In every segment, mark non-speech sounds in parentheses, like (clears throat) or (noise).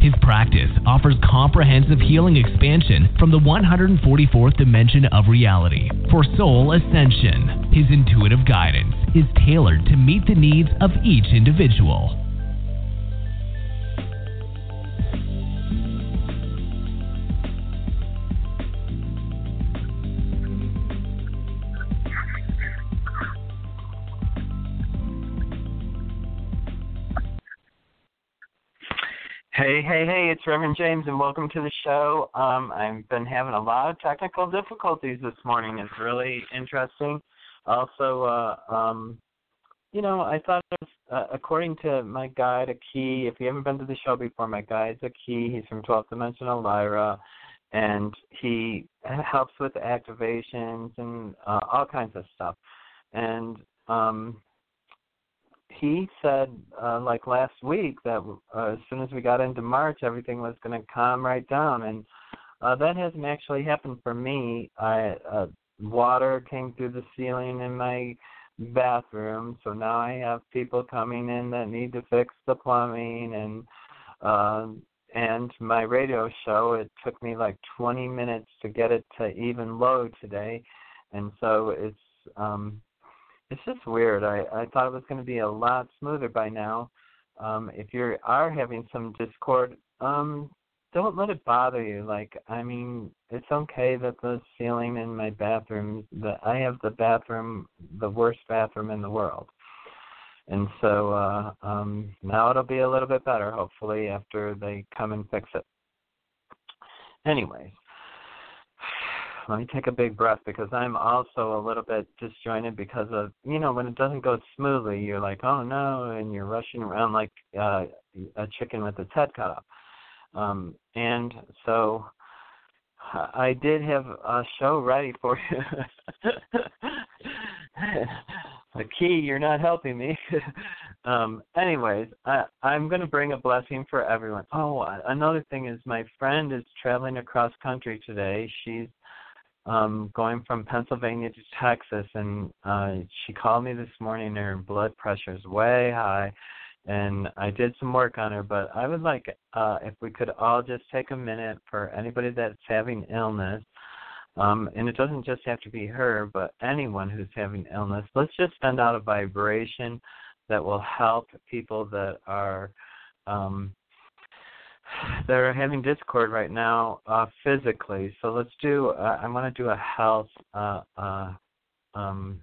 His practice offers comprehensive healing expansion from the 144th dimension of reality for soul ascension. His intuitive guidance is tailored to meet the needs of each individual. Hey, hey, it's Reverend James, and welcome to the show. Um, I've been having a lot of technical difficulties this morning. It's really interesting. Also, uh, um, you know, I thought, uh, according to my guide, a key, if you haven't been to the show before, my guide's a key. He's from 12th Dimensional Lyra, and he helps with activations and uh, all kinds of stuff. And um, he said uh, like last week that uh, as soon as we got into March, everything was going to calm right down, and uh, that hasn't actually happened for me. I uh, water came through the ceiling in my bathroom, so now I have people coming in that need to fix the plumbing and. Uh, and my radio show it took me like 20 minutes to get it to even load today and so it's um it's just weird. I I thought it was going to be a lot smoother by now. Um, if you are having some discord, um, don't let it bother you. Like I mean, it's okay that the ceiling in my bathroom. that I have the bathroom, the worst bathroom in the world, and so uh, um, now it'll be a little bit better. Hopefully, after they come and fix it. Anyways, let me take a big breath because I'm also a little bit disjointed because of you know when it doesn't go smoothly you're like oh no and you're rushing around like uh, a chicken with its head cut off um, and so I did have a show ready for you. (laughs) the key, you're not helping me. (laughs) um, anyways, I, I'm going to bring a blessing for everyone. Oh, another thing is my friend is traveling across country today. She's um going from Pennsylvania to Texas and uh she called me this morning her blood pressure is way high and I did some work on her but I would like uh if we could all just take a minute for anybody that's having illness um and it doesn't just have to be her but anyone who's having illness let's just send out a vibration that will help people that are um they're having discord right now uh, physically. So let's do. Uh, I want to do a health uh, uh, um,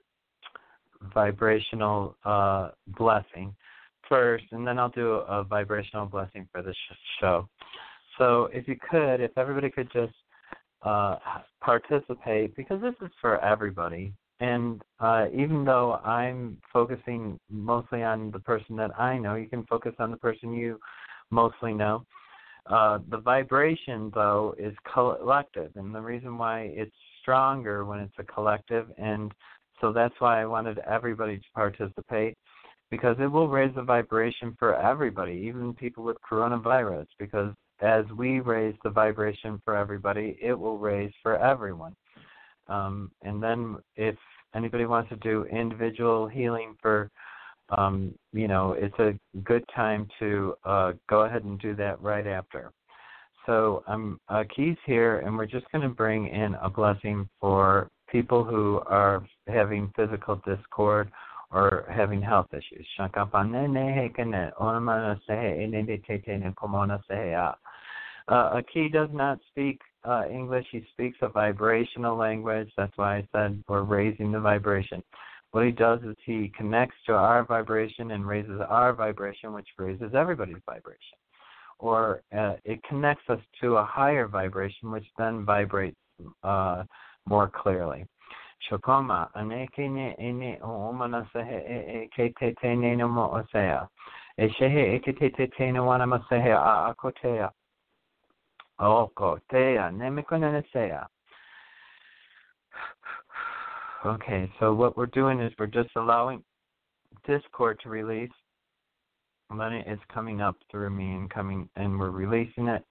vibrational uh, blessing first, and then I'll do a vibrational blessing for the sh- show. So if you could, if everybody could just uh, participate, because this is for everybody. And uh, even though I'm focusing mostly on the person that I know, you can focus on the person you mostly know. Uh, the vibration, though, is collective, and the reason why it's stronger when it's a collective, and so that's why I wanted everybody to participate, because it will raise the vibration for everybody, even people with coronavirus, because as we raise the vibration for everybody, it will raise for everyone. Um, and then if anybody wants to do individual healing for um, you know, it's a good time to uh, go ahead and do that right after. So um, uh, Keys here, and we're just going to bring in a blessing for people who are having physical discord or having health issues. Uh, a key does not speak uh, English. He speaks a vibrational language. That's why I said we're raising the vibration. What he does is he connects to our vibration and raises our vibration, which raises everybody's vibration. Or uh, it connects us to a higher vibration, which then vibrates uh, more clearly. Shokoma ene sehe e te te nena mo osea. E shehe e te masehe a akotea. Oko. Okay, so what we're doing is we're just allowing Discord to release. And then it's coming up through me and coming, and we're releasing it.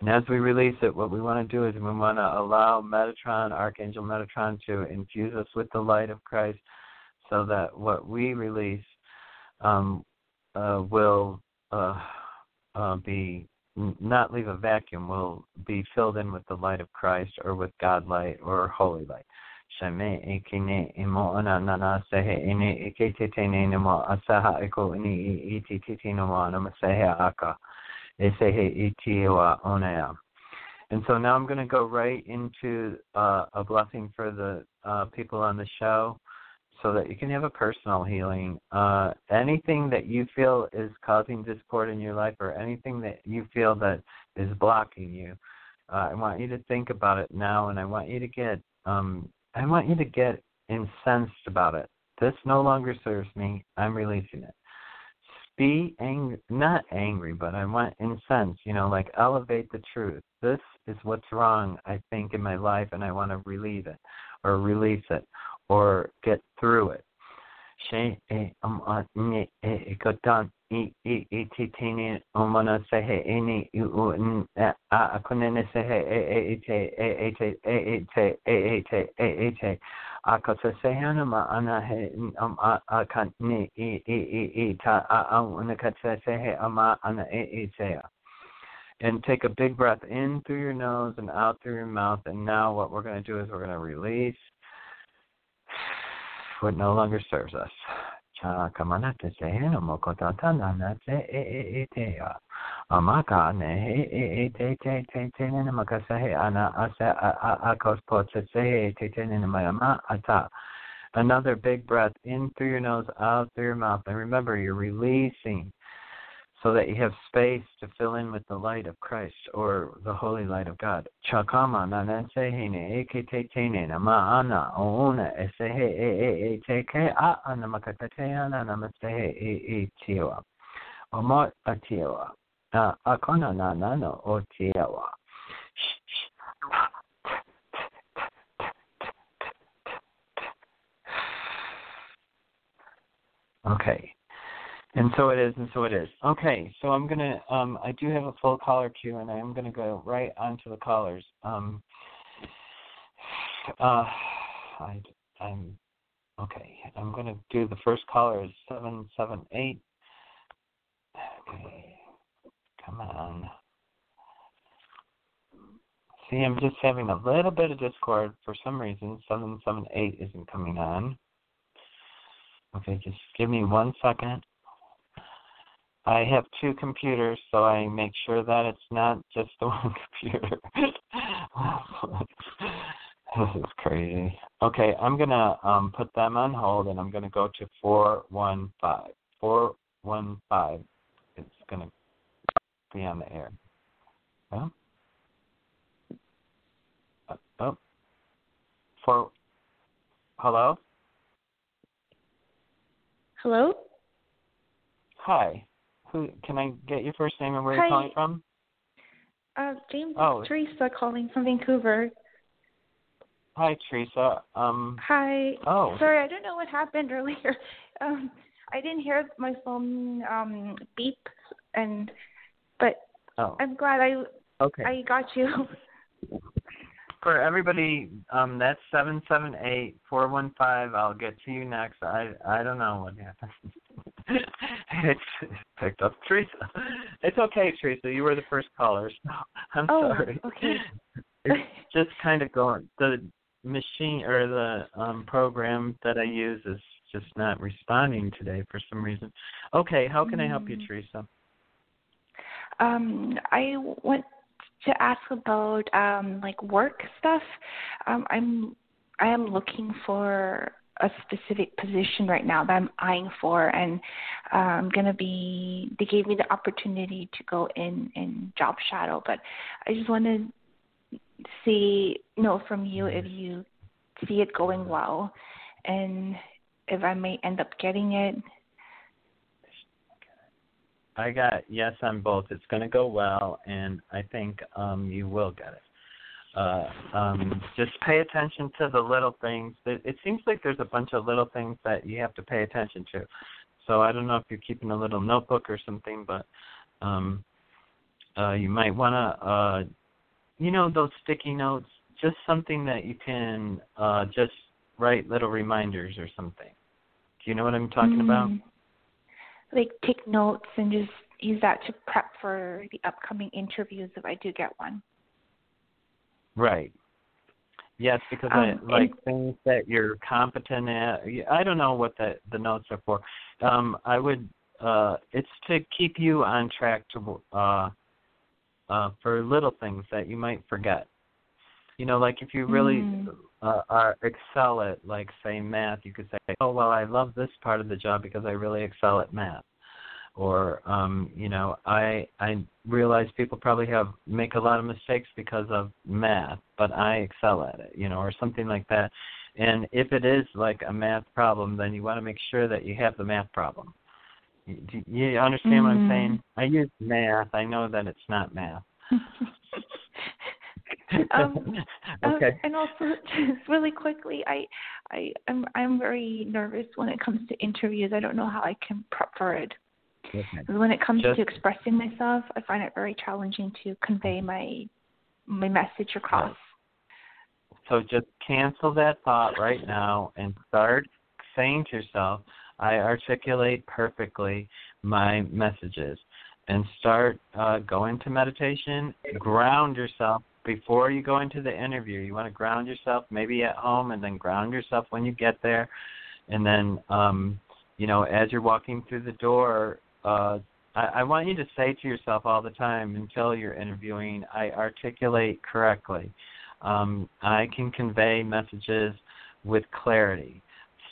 And as we release it, what we want to do is we want to allow Metatron, Archangel Metatron, to infuse us with the light of Christ, so that what we release um, uh, will uh, uh, be not leave a vacuum, will be filled in with the light of Christ or with God light or holy light. And so now I'm going to go right into uh, a blessing for the uh, people on the show so that you can have a personal healing. Uh, anything that you feel is causing discord in your life or anything that you feel that is blocking you, uh, I want you to think about it now and I want you to get um, I want you to get incensed about it. This no longer serves me. I'm releasing it. Be angry, not angry, but I want incensed, you know, like elevate the truth. This is what's wrong, I think, in my life, and I want to relieve it or release it or get through it. E um e i i e e e e e e e e e e um e e and take a big breath in through your nose and out through your mouth. And now, what we're going to do is we're going to release what no longer serves us. Another big breath in through your nose, out through your mouth. And remember, you're releasing so that you have space to fill in with the light of Christ or the holy light of God. Chakama e e e teke a e e. Akona o. Okay. And so it is, and so it is. Okay, so I'm gonna. Um, I do have a full caller queue, and I am gonna go right onto the callers. Um, (sighs) uh, I, I'm okay. I'm gonna do the first caller is seven seven eight. Okay, come on. See, I'm just having a little bit of discord for some reason. Seven seven eight isn't coming on. Okay, just give me one second. I have two computers, so I make sure that it's not just the (laughs) one computer. (laughs) this is crazy. Okay, I'm gonna um, put them on hold, and I'm gonna go to four one five. Four one five. It's gonna be on the air. Oh. Uh, oh. Four. Hello. Hello. Hi. Who can I get your first name and where Hi. you're calling from? Uh, James Oh. Teresa calling from Vancouver. Hi, Teresa. Um. Hi. Oh. Sorry, I don't know what happened (laughs) earlier. Um, I didn't hear my phone um beep, and but Oh. I'm glad I Okay. I got you. (laughs) For everybody, um, that's seven seven eight four one five. I'll get to you next. I I don't know what happened. It's it's picked up Teresa. It's okay, Teresa. You were the first caller. So (laughs) I'm Oh, sorry. okay. (laughs) It's just kind of going. The machine or the um program that I use is just not responding today for some reason. Okay, how can I help you, Mm. Teresa? Um, I want to ask about um like work stuff. Um, I'm I am looking for a specific position right now that I'm eyeing for, and uh, I'm gonna be. They gave me the opportunity to go in and job shadow, but I just want to see know from you if you see it going well, and if I may end up getting it. I got yes on both. It's going to go well, and I think um, you will get it. Uh, um, just pay attention to the little things. It, it seems like there's a bunch of little things that you have to pay attention to. So I don't know if you're keeping a little notebook or something, but um, uh, you might want to, uh, you know, those sticky notes. Just something that you can uh, just write little reminders or something. Do you know what I'm talking mm about? Like take notes and just use that to prep for the upcoming interviews if I do get one. Right. Yes, because um, I like things that you're competent at. I don't know what the the notes are for. Um, I would. Uh, it's to keep you on track to uh, uh, for little things that you might forget. You know, like if you really mm. uh, are excel at, like say math, you could say, "Oh well, I love this part of the job because I really excel at math." Or um, you know, I I realize people probably have make a lot of mistakes because of math, but I excel at it, you know, or something like that. And if it is like a math problem, then you want to make sure that you have the math problem. Do you understand mm-hmm. what I'm mm-hmm. saying? I use math. I know that it's not math. (laughs) (laughs) um, okay. Um, and also, (laughs) just really quickly, I, I, I'm, I'm very nervous when it comes to interviews. I don't know how I can prep for it. Okay. When it comes just, to expressing myself, I find it very challenging to convey my my message across. So just cancel that thought right now and start saying to yourself, I articulate perfectly my messages. And start uh, going to meditation, ground yourself before you go into the interview. You want to ground yourself maybe at home and then ground yourself when you get there. And then, um, you know, as you're walking through the door, uh, I, I want you to say to yourself all the time until you're interviewing, I articulate correctly. Um, I can convey messages with clarity.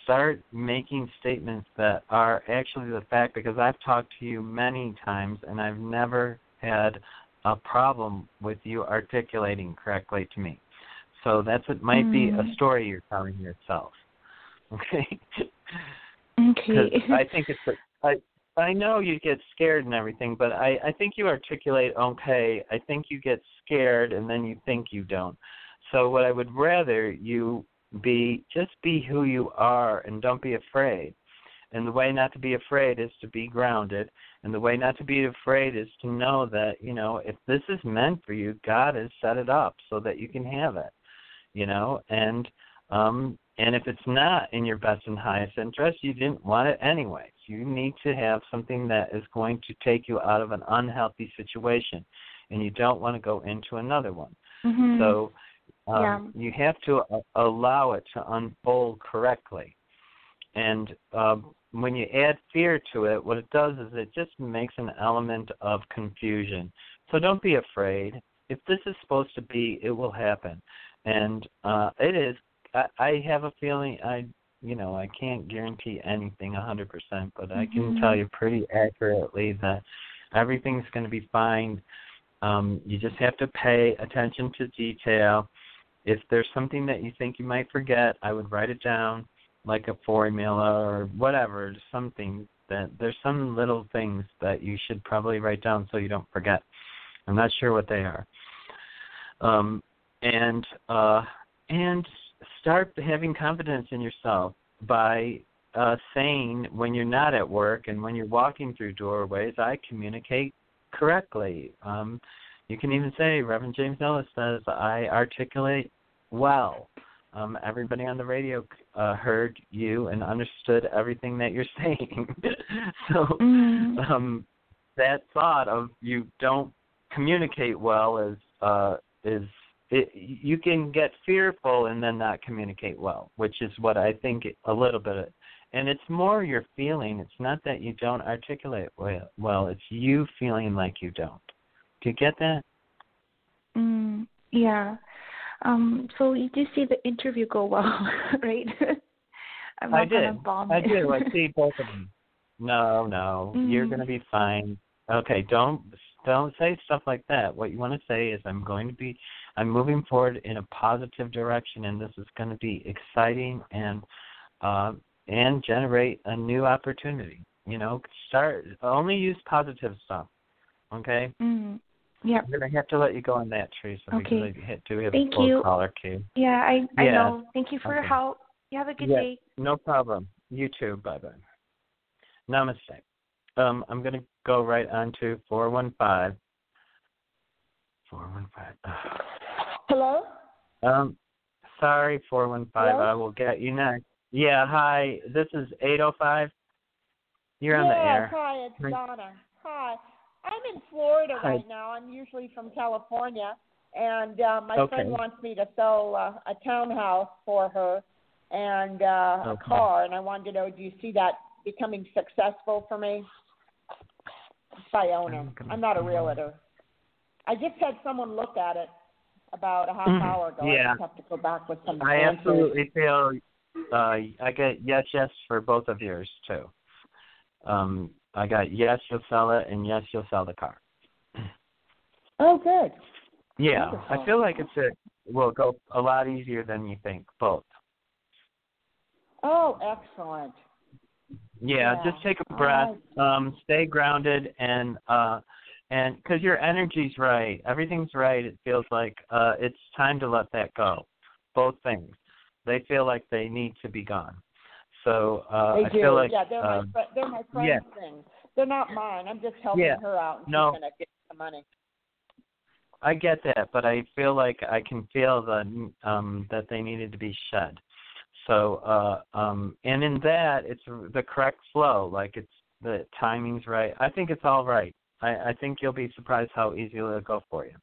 Start making statements that are actually the fact because I've talked to you many times and I've never had a problem with you articulating correctly to me. So that's what might mm. be a mm. story you're telling yourself. (laughs) Okay. Okay. I think it's a, I, I know you get scared and everything, but I, I think you articulate okay. I think you get scared and then you think you don't. So what I would rather you be just be who you are and don't be afraid. And the way not to be afraid is to be grounded. And the way not to be afraid is to know that, you know, if this is meant for you, God has set it up so that you can have it. You know, and um and if it's not in your best and highest interest, you didn't want it anyway. You need to have something that is going to take you out of an unhealthy situation, and you don't want to go into another one. Mm-hmm. So um, yeah. you have to uh, allow it to unfold correctly. And uh, when you add fear to it, what it does is it just makes an element of confusion. So don't be afraid. If this is supposed to be, it will happen. And uh, it is. I, I have a feeling. I you know, I can't guarantee anything a 100%, but I can mm-hmm. tell you pretty accurately that everything's going to be fine. Um, you just have to pay attention to detail. If there's something that you think you might forget, I would write it down, like a formula or whatever, something that there's some little things that you should probably write down so you don't forget. I'm not sure what they are. Um, and uh, and start having confidence in yourself by uh, saying when you're not at work and when you're walking through doorways, I communicate correctly. Um, you can even say, Reverend James Ellis says, I articulate well. Um, everybody on the radio uh, heard you and understood everything that you're (laughs) saying. so mm-hmm. um, that thought of you don't communicate well is uh, is it, you can get fearful and then not communicate well, which is what I think a little bit. And it's more your feeling. It's not that you don't articulate well. Well, it's you feeling like you don't. Do you get that? Mm, yeah. Um, so you did see the interview go well, (laughs) right? (laughs) I'm not I did. Gonna bomb I did. I (laughs) see both of them. No, no, mm. you're going to be fine. Okay, don't don't say stuff like that. What you want to say is, I'm going to be I'm moving forward in a positive direction, and this is going to be exciting and uh, and generate a new opportunity. You know, start only use positive stuff. Okay. Mm-hmm. Yeah. I'm gonna have to let you go on that, Teresa, Okay. because I do have Thank a full you. caller queue. Yeah, I I Yeah. know. Thank you for your help. You have a good Yeah. day. No problem. You too. Bye bye. Namaste. Um, I'm gonna go right on to four one five. Four one five. Hello? Um, sorry, four one five. Hello? I will get you next. Yeah. Hi. This is eight oh five. You're on the air. hi, it's. Donna. Hi. I'm in Florida Hi. right now. I'm usually from California, and uh, my Okay. friend wants me to sell uh, a townhouse for her and uh, a car, and I wanted to know, do you see that becoming successful for me? I own I'm them. I'm not a realtor. I just had someone look at it about a half Mhm. hour ago. Yeah. I have to go back with some I answers. absolutely feel uh I get yes yes for both of yours too. Um I got yes you'll sell it and yes you'll sell the car. Oh, good. Yeah. Wonderful. I feel like it's a will go a lot easier than you think, both. Oh, excellent. Yeah, Yeah. just take a breath, um stay grounded and uh and cuz your energy's right. Everything's right. It feels like uh it's time to let that go. Both things. They feel like they need to be gone. So uh They I do. feel like yeah, they're uh, my fri- they're my friend's yeah. things. They're not mine. I'm just helping Yeah. her out, and No. she's gonna get the money. I get that, but I feel like I can feel the um that they needed to be shed. So uh um and in that it's the correct flow, like it's the timing's right. I think it's all right. I I think you'll be surprised how easy it'll go for you.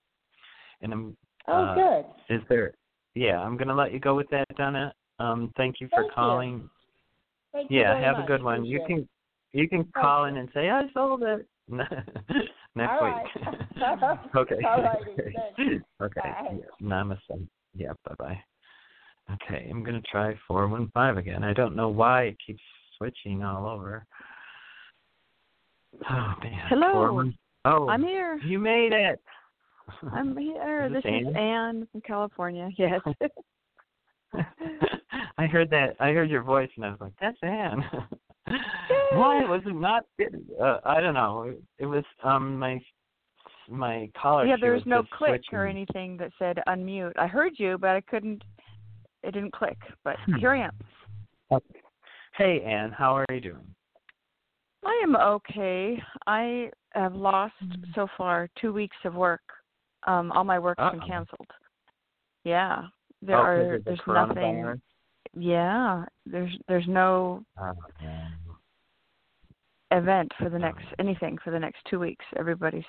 And I'm Oh, uh, good. is there yeah, I'm going to let you go with that, Donna. Um thank you for Thank you. calling. Thank you Yeah, very have much. a good one. You Appreciate can you can call in and say I sold it (laughs) next All week. right. (laughs) (laughs) okay. All okay. Okay. Bye. Yeah. Namaste. Yeah. Bye bye. Okay, I'm gonna try four one five again. I don't know why it keeps switching all over. Oh man. Hello. Oh, I'm here. you made it. I'm here. Is this This is Ann? Anne from California. (laughs) Yes. I heard that. I heard your voice, and I was like, "That's Anne." (laughs) Why was it not? Uh, I don't know. It, was um my my collar. yeah, there was no click or anything that said unmute. I heard you, but I couldn't. It didn't click. But Hmm. here I am. Hey, Anne, how are you doing? I am okay. I have lost Mm-hmm. so far two weeks of work. Um, all my work's been canceled. Yeah, there Oh, are. the There's nothing. Yeah, there's there's no Oh, event for the next anything for the next two weeks. Everybody's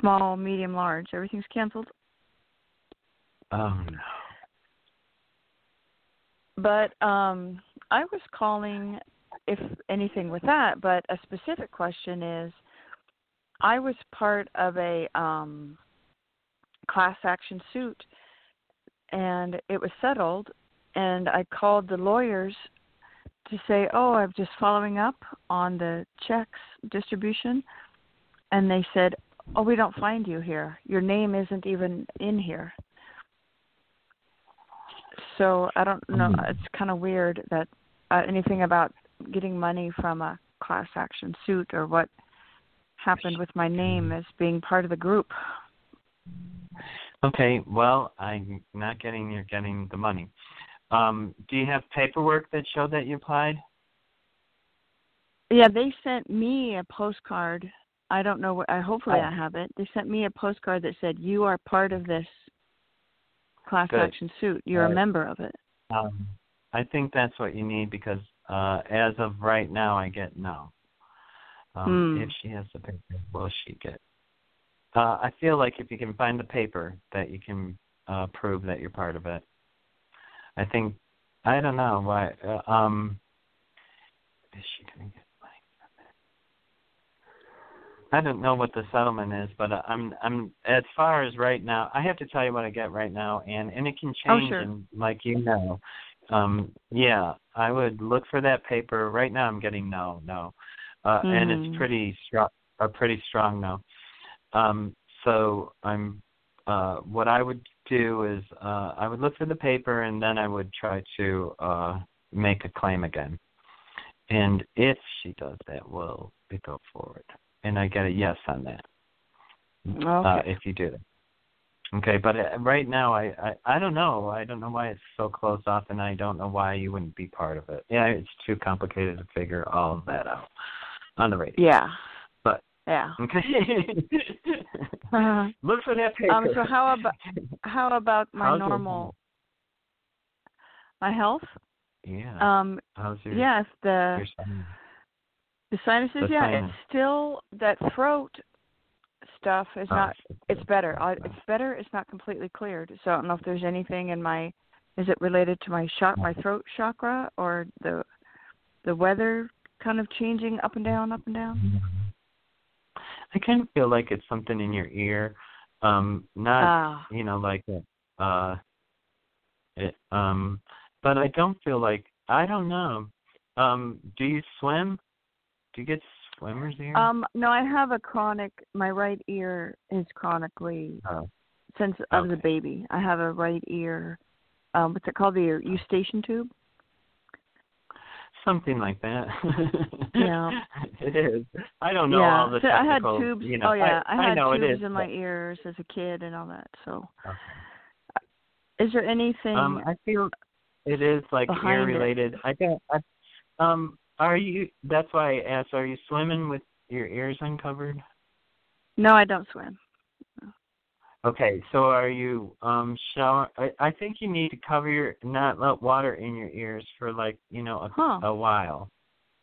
small, medium, large. Everything's canceled. Oh no. But um I was calling if anything with that, but a specific question is I was part of a um class action suit and it was settled and I called the lawyers to say, "Oh, I'm just following up on the checks distribution." And they said, "Oh, we don't find you here. Your name isn't even in here." So I don't know. Mm. It's kind of weird that uh, anything about getting money from a class action suit or what happened with my name as being part of the group. Okay, well, I'm not getting you're getting the money. Um, do you have paperwork that showed that you applied? Yeah, they sent me a postcard. I don't know what. I hopefully Oh. I have it. They sent me a postcard that said you are part of this class Good. action suit. You're All a member of it. Um, I think that's what you need because uh, as of right now, I get no. Um, Hmm. If she has the paper, will she get? Uh, I feel like if you can find the paper, that you can uh, prove that you're part of it. I think I don't know why. Uh, um, is she gonna get money from it? I don't know what the settlement is, but uh, I'm I'm as far as right now. I have to tell you what I get right now, and and it can Oh, change. sure. And like you know, um, yeah, I would look for that paper. Right now, I'm getting no, no, uh, and Mhm. it's pretty strong, a pretty strong no. Um, so I'm. Uh, what I would do is uh, I would look for the paper, and then I would try to uh, make a claim again. And if she does that, we'll it go forward? And I get a yes on that. uh, if you do that. Okay, but uh, right now I, I I don't know. I don't know why it's so close off, and I don't know why you wouldn't be part of it. Yeah, it's too complicated to figure all of that out on the radio. Yeah. But- yeah. (laughs) Okay. Uh, Look for that paper. um. So how about how about my How's your normal my health? Yeah. Um. How's your Yes. The your? The sinuses. the yeah. sinus. It's still that throat stuff is Oh, not. It's better. I, it's better. It's not completely cleared. So I don't know if there's anything in my. Is it related to my shot, my throat chakra, or the the weather kind of changing up and down, up and down? I kind of feel like it's something in your ear. Um, not Ah. you know like uh, it, um, but I don't feel like I don't know. Um, do you swim? Do you get swimmer's ear? Um, no, I have a chronic. My right ear is chronically Oh. since I was a baby. I have a right ear. Um, what's it called? The eustachian tube. Something like that. (laughs) Yeah. it is. I don't know yeah, all the so I had tubes. You know, oh yeah, I, I, had know tubes in my ears as a kid and all that. So, Okay. is there anything? Um, I feel it is like ear related. I don't. I, um, are you? That's why I asked. Are you swimming with your ears uncovered? no, I don't swim. Okay, so are you um shower? I, I think you need to cover your not let water in your ears for like you know a, Huh. a while.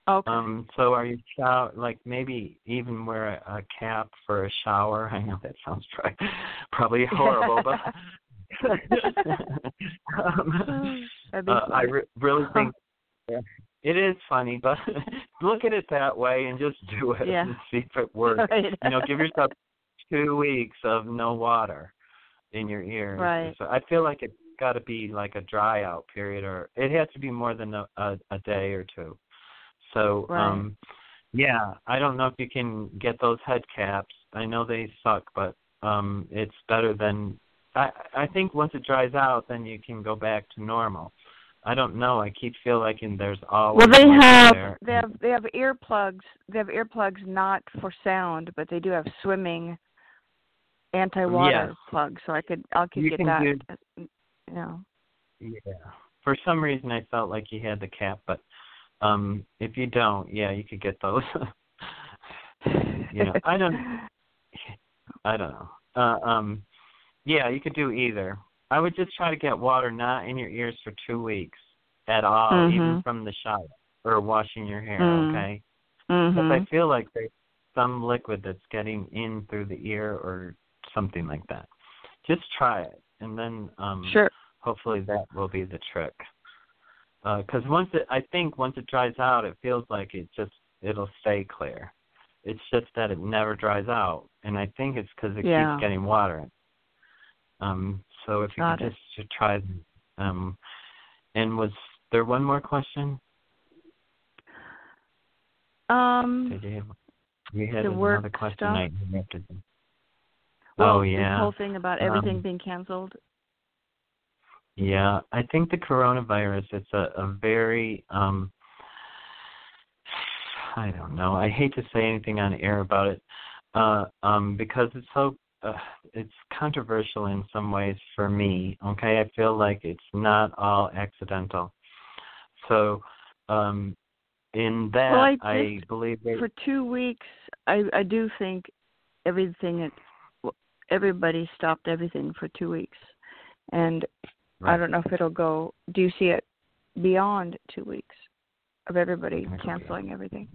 Okay. Um, so are you shower like maybe even wear a, a cap for a shower? (laughs) I know that sounds probably, probably (laughs) horrible, but (laughs) um, uh, I re- really think yeah, it is funny, but (laughs) look at it that way and just (laughs) do it Yeah. and see if it works. (laughs) Right. you know, give yourself two weeks of no water in your ears. Right. So I feel like it's got to be like a dry out period, or it has to be more than a, a, a day or two. So, Right. um, yeah, I don't know if you can get those head caps. I know they suck, but um, it's better than. I I think once it dries out, then you can go back to normal. I don't know. I keep feel like in there's always well, they have there. they have they have earplugs. They have earplugs not for sound, but they do have swimming anti-water Yes. plugs. So I could I could You get that. do- You know. Yeah. For some reason, I felt like you had the cap, but um, if you don't, yeah, you could get those. (laughs) you know, I don't. (laughs) I don't know. Uh, um, yeah, you could do either. I would just try to get water not in your ears for two weeks at all, even Mhm. from the shower or washing your hair. Mm. Okay, because I Mhm. feel like there's some liquid that's getting in through the ear or something like that. Just try it, and then um, Sure. hopefully that will be the trick. Because once it, I think once it dries out, it feels like it just it'll stay clear. It's just that it never dries out, and I think it's because it Yeah. keeps getting water. in. Um. So if you Got could it. just to try, um, and was there one more question? Um. Did you had The another question. stuff? I interrupted. Well, oh yeah. This whole thing about everything Um, being canceled. Yeah, I think the coronavirus it's a, a very um I don't know. I hate to say anything on air about it. Uh um because it's so uh, it's controversial in some ways for me. Okay? I feel like it's not all accidental. So um in that Well, I I believe that for two weeks i i do think everything it everybody stopped everything for two weeks and i don't know if it'll go do you see it beyond two weeks of everybody canceling everything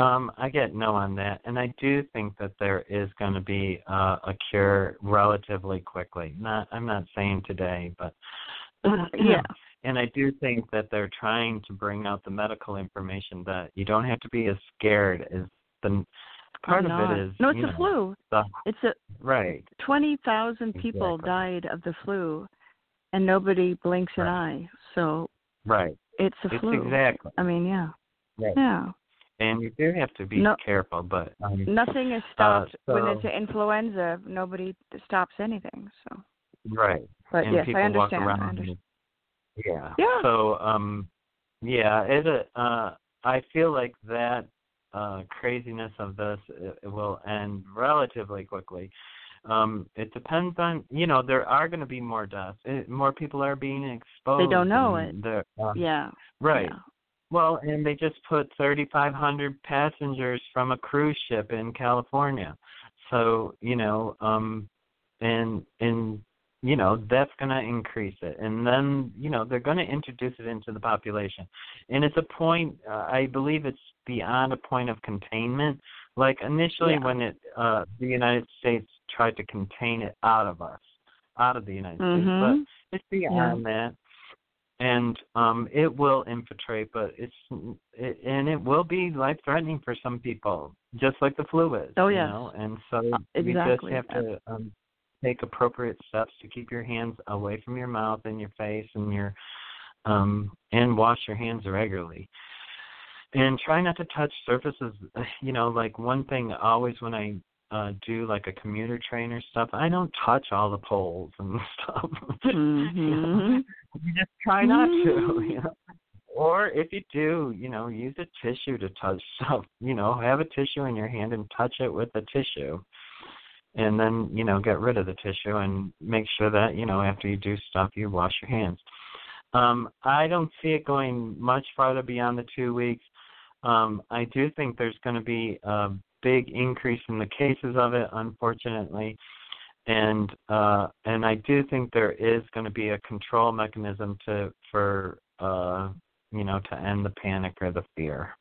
Um, I get no on that, and I do think that there is going to be uh, a cure relatively quickly. Not, I'm not saying today, but (clears throat) yeah And I do think that they're trying to bring out the medical information that you don't have to be as scared as the part I'm of not. it is. no it's a know, flu The, it's a right. twenty thousand people Exactly. died of the flu and nobody blinks an eye so Right. it's a It's flu exactly. i mean yeah Right. yeah And you do have to be No. careful, but um, Nothing is stopped when so- it's an influenza. Nobody stops anything. So, right. but and yes, people I understand. walk around. I understand. and- Yeah. Yeah. So um, yeah, it uh, I feel like that uh, craziness of this it, it will end relatively quickly. Um, it depends on you know there are going to be more deaths. It, more people are being exposed. They don't know it. Uh, Yeah. Right. Yeah. Well, and they just put 3,500 passengers from a cruise ship in California. So you know, um, and and you know that's going to increase it, and then you know they're going to introduce it into the population, and it's a point. Uh, I believe it's beyond a point of containment. Like initially, Yeah. when it uh, the United States tried to contain it out of us, out of the United States, Mhm. but it's beyond that and um it will infiltrate but it's it, and it will be life threatening for some people just like the flu is Oh, you know? And so Uh, you just have to um take appropriate steps to keep your hands away from your mouth and your face and your um and wash your hands regularly. And try not to touch surfaces (sighs) you know like one thing always when i uh do like a commuter train or stuff. I don't touch all the poles and (laughs) stuff. You (laughs) know? You just try not to you know. Or if you do you know use a tissue to touch stuff you know have a tissue in your hand and touch it with a tissue. And then you know get rid of the tissue and make sure that you know after you do stuff you wash your hands. Um i don't see it going much farther beyond the two weeks. Um i do think there's going to be a big increase in the cases of it unfortunately and uh and i do think there is going to be a control mechanism to for uh you know to end the panic or the fear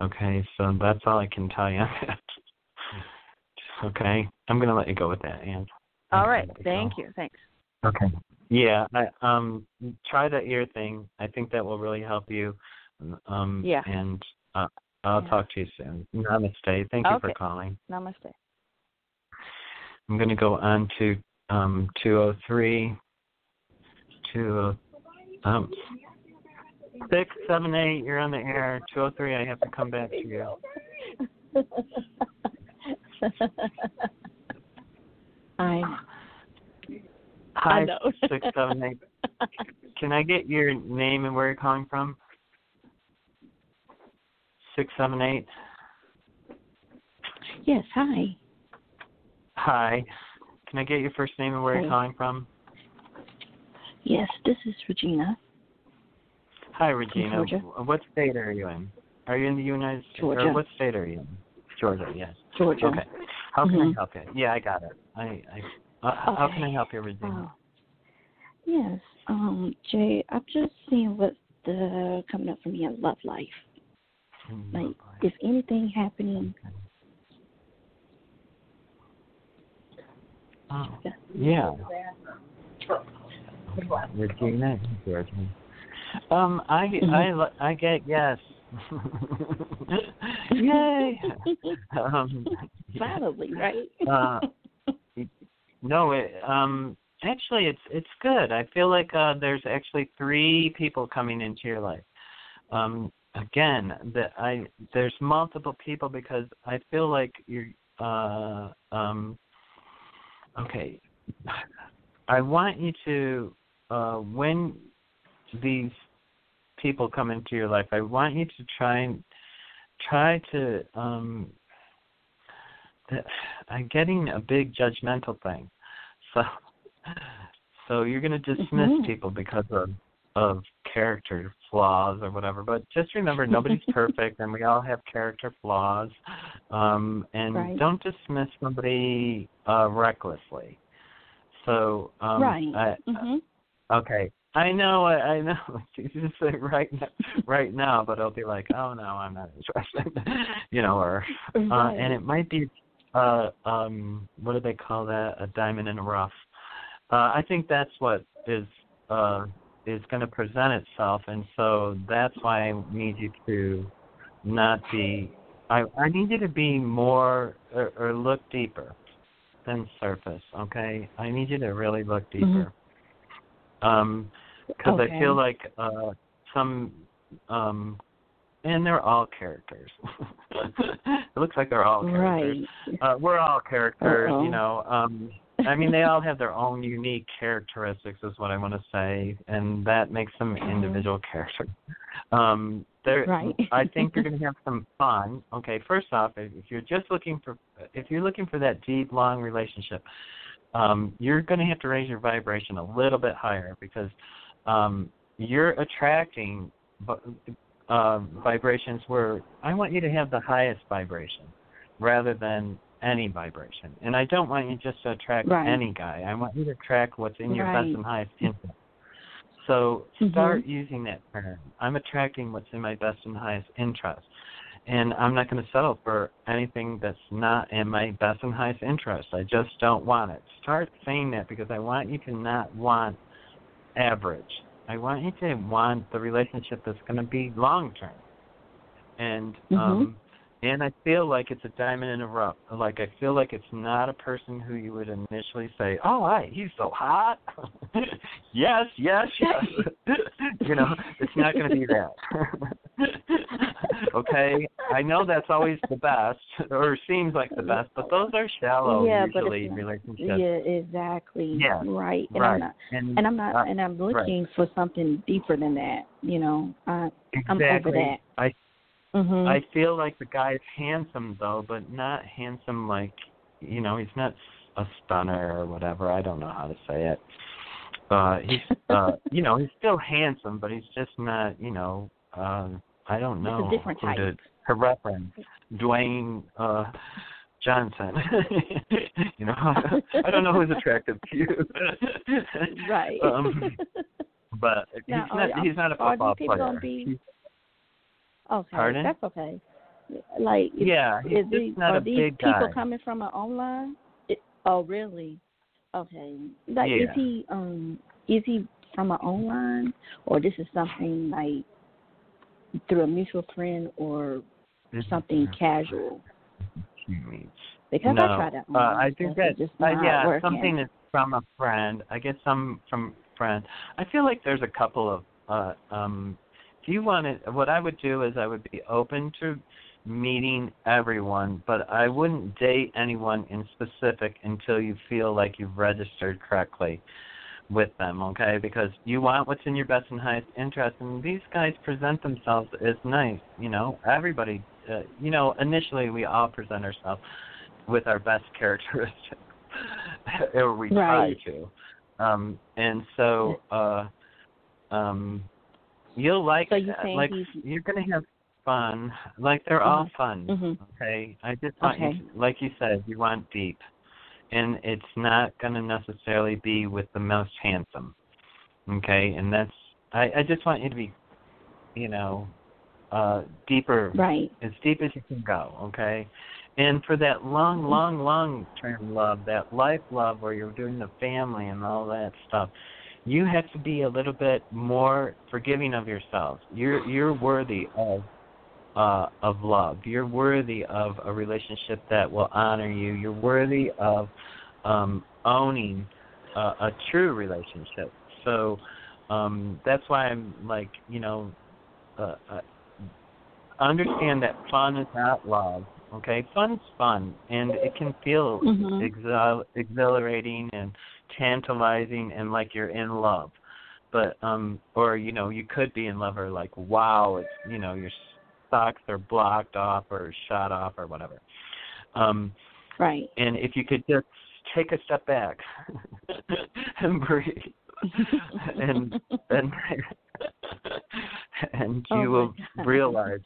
okay so that's all i can tell you (laughs) okay i'm going to let you go with that and All right. Thank you. Thanks. okay yeah i um try the ear thing i think that will really help you um Yeah. and uh, i'll Yeah. talk to you soon namaste thank you for calling Namaste. I'm going to go on to um, 203, 20, um, 678, you're on the air. 203, I have to come back to you. (laughs) I Hi, know. 678. (laughs) Can I get your name and where you're calling from? 678. yes, hi. Hi. Can I get your first name and where you're calling from? Yes, this is Regina. Hi, Regina. What state are you in? Are you in the United States? Georgia. Or what state are you in? Georgia, yes. Georgia. Okay. How can I Mhm. help you? Yeah, I got it. I, I uh, how can I help you, Regina? Oh. Yes. Um, Jay, I'm just seeing what's the coming up for me in love life. Hmm, Like, is anything happening? Oh, yeah. Regina. Um, I Mhm. I I get yes. (laughs) Yay. um, Finally, right? (laughs) uh, no, it, um, actually, it's it's good. I feel like uh, there's actually three people coming into your life. Um, again, that I there's multiple people because I feel like you're. Uh, um, okay, I want you to uh, when these people come into your life, I want you to try and try to um that I'm getting a big judgmental thing. So so you're gonna dismiss Mhm. people because of of character flaws or whatever. But just remember nobody's (laughs) perfect and we all have character flaws. Um and Right. don't dismiss somebody uh recklessly. So um right. I, mhm. Okay. I know, I, I know. (laughs) You just say right now, right now, but I'll be like, oh no, I'm not interested, (laughs) you know, or uh, Right. and it might be, uh, um, what do they call that? A diamond in the rough. Uh, I think that's what is uh is going to present itself, and so that's why I need you to not be. I I need you to be more or, or look deeper than surface. Okay, I need you to really look deeper. Um, because I feel like uh some um and they're all characters. (laughs) it looks like they're all characters. Right. Uh we're all characters, Uh-oh. you know. Um I mean they all have their own unique characteristics is what I want to say and that makes them Mhm. individual (laughs) characters. Um, there, Right. I think you're going to have some fun. Okay, first off, if if you're just looking for, if you're looking for that deep, long relationship, um, you're going to have to raise your vibration a little bit higher because um, you're attracting uh, vibrations where I want you to have the highest vibration rather than any vibration. And I don't want you just to attract Right. any guy. I want you to attract what's in your Right. best and highest interest. So Mhm. start using that term. I'm attracting what's in my best and highest interest. And I'm not going to settle for anything that's not in my best and highest interest. I just don't want it. Start saying that because I want you to not want average. I want you to want the relationship that's going to be long term. And Mhm. um and I feel like it's a diamond in a rough. Like I feel like it's not a person who you would initially say, "Oh, I, he's so hot." (laughs) yes, yes, yes. (laughs) you know, it's not going to be that. (laughs) okay, I know that's always the best, or seems like the best, but those are shallow Yeah, usually it's- relationships. Yeah, exactly. Yeah, Right. And right. I'm not And, and I'm not uh, and I'm right. looking for something deeper than that, you know. I I'm over that. I mhm. I feel like the guy is handsome though, but not handsome like you know, he's not a stunner or whatever. I don't know how to say it. Uh he's uh (laughs) you know, he's still handsome, but he's just not, you know, uh I don't know It's a different type. to, to reference. Dwayne uh Johnson. (laughs) you know, I don't know who's attractive to you. (laughs) right. Um but he's not he's not a football player. be- okay, Pardon? that's okay. Like is, yeah, he's is these, are these people guy. coming from an online? It, oh, really? Okay. Like, is he um is he from an online, or this is something like through a mutual friend, or something casual? Because no, I tried that uh. I think that just uh, yeah, working. something that's from a friend. I guess some from friend. I feel like there's a couple of uh um you want to what I would do is I would be open to meeting everyone, but I wouldn't date anyone in specific until you feel like you've registered correctly with them, okay? Because you want what's in your best and highest interest, and these guys present themselves as nice. You know, everybody. Uh, you know, initially we all present ourselves with our best (laughs) characteristics, or we Right. try to. Um, and so, uh, um, you'll like So you that. like he's- you're gonna have fun. Like they're all Mhm. fun. Mhm. Okay, I just want Okay. you, to, like you said, you want deep, and it's not going to necessarily be with the most handsome. Okay, and that's I, I just want you to be, you know, uh deeper, Right. as deep as you can go. Okay, and for that long, long, long term love, that life love where you're doing the family and all that stuff. You have to be a little bit more forgiving of yourself. You're you're worthy of uh, of love. You're worthy of a relationship that will honor you. You're worthy of um, owning uh, a true relationship. So um, that's why I'm like, you know, uh, uh, understand that fun is not love. Okay, fun's fun, and it can feel Mhm. exhil- exhilarating and tantalizing, and like you're in love. But um, or you know, you could be in love, or like, wow, it's you know, your socks are blocked off or shot off or whatever. Um, Right. and if you could just take a step back (laughs) and breathe, (laughs) and and and Oh you my will God. realize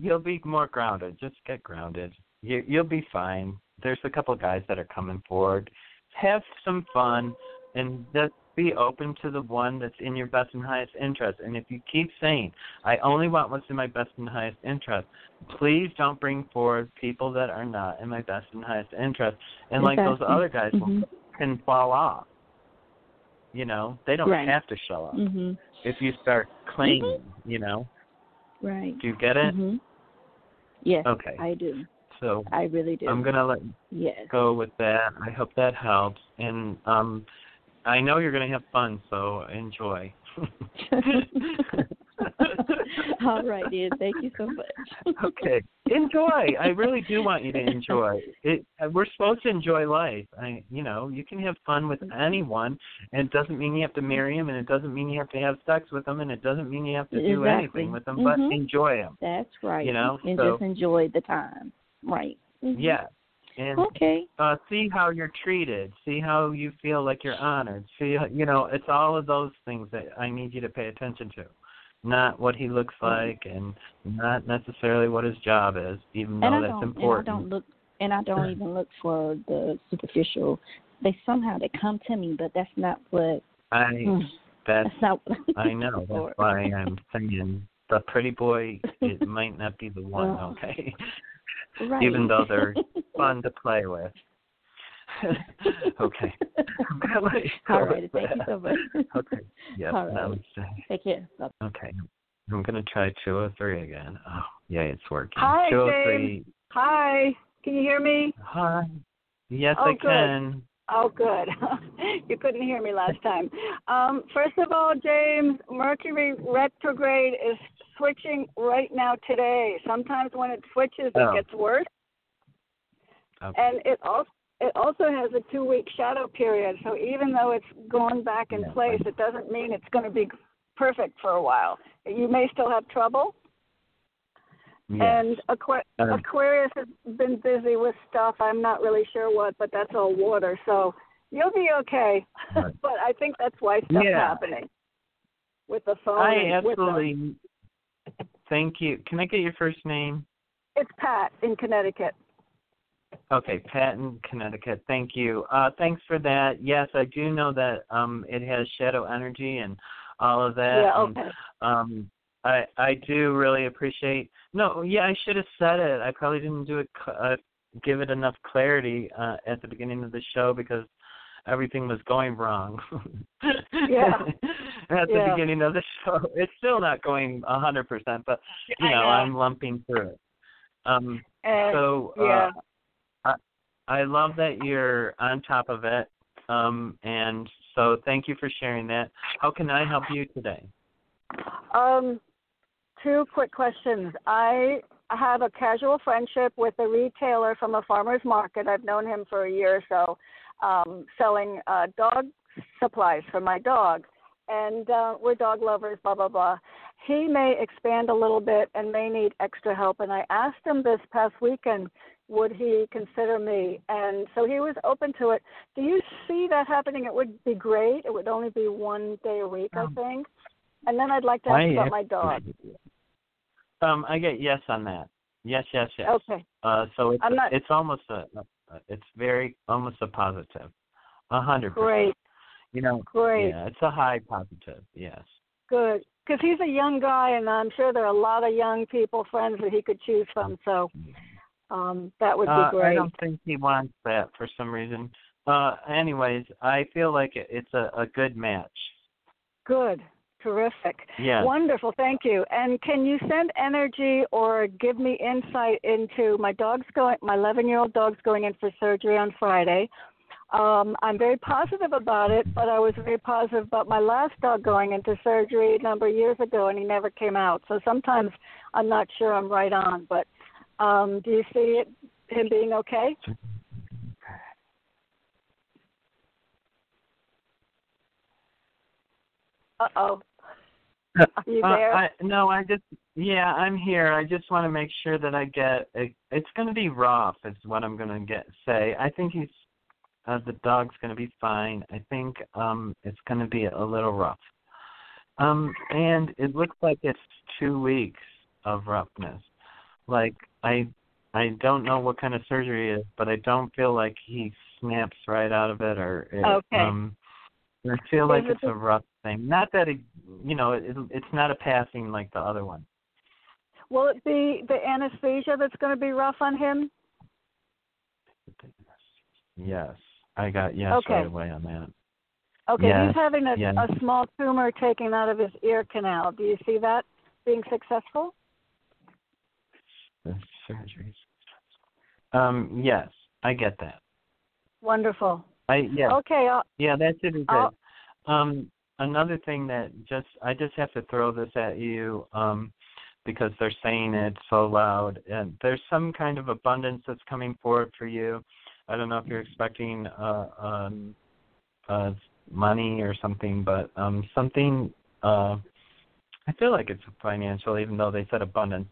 you'll be more grounded. Just get grounded. You you'll be fine. There's a couple of guys that are coming forward. Have some fun and just be open to the one that's in your best and highest interest. And if you keep saying, I only want what's in my best and highest interest, please don't bring forward people that are not in my best and highest interest. And like those other guys will Mhm. can fall off. You know, they don't Right. have to show up Mhm. if you start claiming. You know, Right. do you get it? Mhm. Yes. Okay. I do. So I really do. I'm gonna let Yes. go with that. I hope that helps. And um, I know you're gonna have fun, so enjoy. (laughs) All right, dear. Thank you so much. okay. Enjoy. I really do want you to enjoy. It we're supposed to enjoy life. I you know, you can have fun with anyone and it doesn't mean you have to marry them and it doesn't mean you have to have sex with them and it doesn't mean you have to do Exactly. anything with them Mhm. but enjoy them. That's right. You know, and so- just enjoy the time. Right. Mhm. Yeah. And Okay. uh see how you're treated see how you feel like you're honored see you know it's all of those things that i need you to pay attention to not what he looks Mm-hmm. like and not necessarily what his job is even though that's important and I don't look and I don't even look for the superficial. They somehow they come to me, but that's not what i mm, that's that's not what i know (laughs) that's why i'm saying the pretty boy it (laughs) might not be the one. okay right. even though they're (laughs) fun to play with (laughs) okay I'm gonna let you go All with right, thank you so much. okay yes All right. namaste. Take care. Bye. Okay. I'm gonna try 203 again. Oh, yeah, it's working. Hi, 203. Hi, can you hear me? Hi. Yes, Oh, I good. can. Oh, good. (laughs) you couldn't hear me last time. Um, first of all, James, Mercury retrograde is switching right now today. Sometimes when it switches, Oh. it gets worse, Okay. and it also it also has a two week shadow period. So even though it's gone back in place, it doesn't mean it's going to be perfect for a while. You may still have trouble. Yes. And Aqu- Um, Aquarius has been busy with stuff. I'm not really sure what, but that's all water. So you'll be okay. Right. (laughs) but I think that's why stuff's Yeah. happening with the phone. I and the- absolutely. Thank you. Can I get your first name? it's Pat in Connecticut. Okay, Pat in Connecticut. Thank you. Uh, thanks for that. Yes, I do know that um, it has shadow energy and all of that. yeah. and, Okay. um, I I do really appreciate. No, yeah, I should have said it. I probably didn't do it. Uh, give it enough clarity uh, at the beginning of the show because everything was going wrong. Yeah. (laughs) at the Yeah. beginning of the show, it's still not going a hundred percent, but you know, know. I'm lumping through it. Um, And so uh, yeah. I I love that you're on top of it. Um, and so thank you for sharing that. How can I help you today? Um, two quick questions. I have a casual friendship with a retailer from a farmer's market. I've known him for a year or so, um, selling uh, dog supplies for my dog. And uh, we're dog lovers, blah, blah, blah. He may expand a little bit and may need extra help. And I asked him this past weekend, would he consider me? And so he was open to it. Do you see that happening? It would be great. It would only be one day a week, I Um, think. And then I'd like to ask I about my dog. Um, I get yes on that. Yes, yes, yes. Okay. Uh, so it's not- it's almost a, it's very almost a positive, a hundred percent. Great. You know, Great. yeah, it's a high positive. Yes. Good. Because he's a young guy, and I'm sure there are a lot of young people, friends that he could choose from. So um, that would be Uh, I don't think he wants that for some reason. Uh, anyways, I feel like it's a, a good match. Good. Terrific. Yeah. Wonderful. Thank you. And can you send energy or give me insight into my dog's going? My 11 year old dog's going in for surgery on Friday. Um, I'm very positive about it, but I was very positive about my last dog going into surgery a number of years ago, and he never came out. So sometimes I'm not sure I'm right on. But um, do you see it him being okay? Uh oh. (laughs) Uh, there? I, no, I just yeah, I'm here. I just want to make sure that I get. It, it's going to be rough, is what I'm going to get say. I think he's uh, the dog's going to be fine. I think um it's going to be a little rough. Um, and it looks like it's two weeks of roughness. Like I, I don't know what kind of surgery it is, but I don't feel like he snaps right out of it, or it, Okay. um, I feel like it's a rough thing. Not that it, you know, it, it's not a passing like the other one. Will it be the anesthesia that's going to be rough on him? Yes, I got yes Okay. right away on that. Okay, Yes, he's having a, yes. a small tumor taken out of his ear canal. Do you see that being successful? The surgeries. Um, yes, I get that. Wonderful. I yeah, Okay, uh, yeah, that should be good. I'll- Um, another thing that just I just have to throw this at you um, because they're saying it so loud. And there's some kind of abundance that's coming forward for you. I don't know if you're expecting uh, um, uh, money or something, but um, something. Uh, I feel like it's financial, even though they said abundance.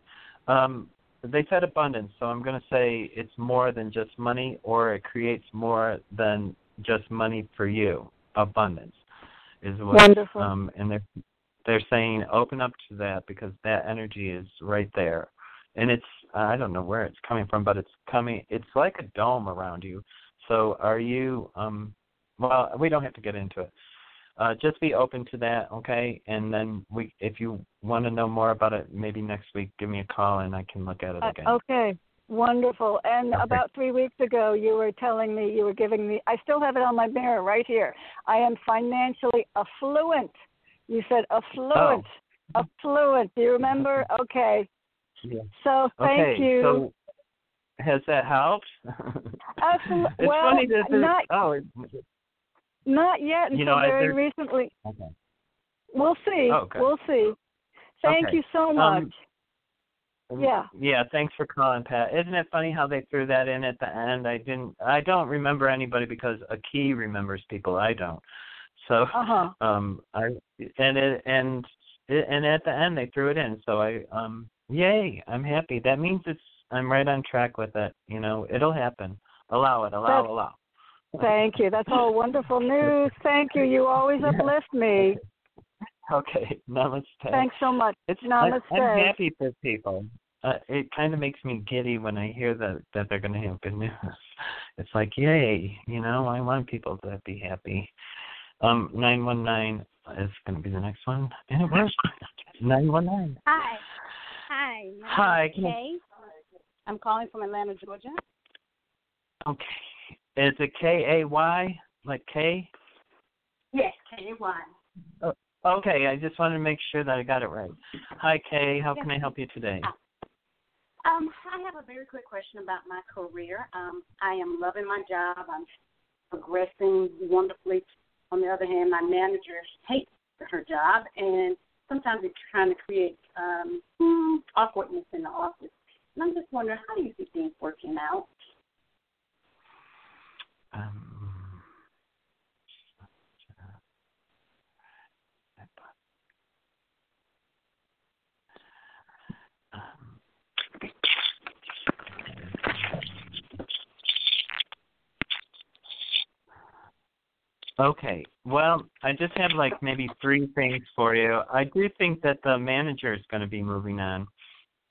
Um, they said abundance, so I'm going to say it's more than just money, or it creates more than just money for you. Abundance is what. Wonderful. Um, and they're they're saying open up to that because that energy is right there, and it's I don't know where it's coming from, but it's coming. It's like a dome around you. So are you? Um, well, we don't have to get into it. Uh, just be open to that, okay? And then we, if you want to know more about it, maybe next week, give me a call and I can look at it Uh, again. okay, wonderful. And about three weeks ago, you were telling me you were giving me. I still have it on my mirror right here. I am financially affluent. You said affluent. Affluent. Do you remember? (laughs) Okay. Yeah. So thank okay, you. so has that helped? Absol- (laughs) it's well, funny that not- oh, it, Not yet until You know, very recently. okay. We'll see. Oh, okay. We'll see. Thank Okay. you so Um, much. Yeah. Yeah, thanks for calling, Pat. Isn't it funny how they threw that in at the end? I didn't I don't remember anybody because a key remembers people I don't. So Uh huh. um I and it and it, and at the end they threw it in. So I um yay, I'm happy. That means it's I'm right on track with it. You know, it'll happen. Allow it, allow, That's- allow. Thank you. That's all wonderful (laughs) news. Thank you. You always uplift me. (laughs) Okay, namaste. Thanks so much. It's Namaste. I'm happy for people. Uh, it kind of makes me giddy when I hear that that they're going to have good news. (laughs) It's like, yay, you know, I want people to be happy. Um, nine one nine is going to be the next one, and it was (laughs) nine one nine. Hi. Hi. Hi, I- Kay. I'm calling from Atlanta, Georgia. Okay, is it K A Y like K? Yes, K A Y. Y. Okay, I just wanted to make sure that I got it right. Hi, Kay. How can I help you today? Um, I have a very quick question about my career. Um, I am loving my job. I'm progressing wonderfully. On the other hand, my manager hates her job, and sometimes it's trying to create um, hmm, awkwardness in the office. And I'm just wondering, how do you see things working out? Um, Okay. Well, I just have like maybe three things for you. I do think that the manager is going to be moving on.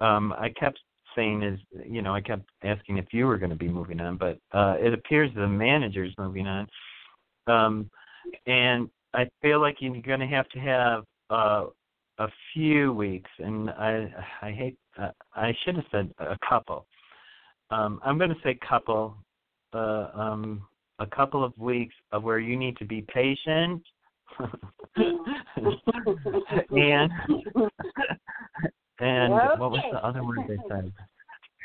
Um, I kept saying is, you know, I kept asking if you were going to be moving on, but uh, it appears the manager is moving on. Um, and I feel like you're going to have to have uh, a few weeks, and I, I hate, uh, I should have said a couple. Um, I'm going to say couple. Uh, um, a couple of weeks of where you need to be patient (laughs) and and what was the other word they said?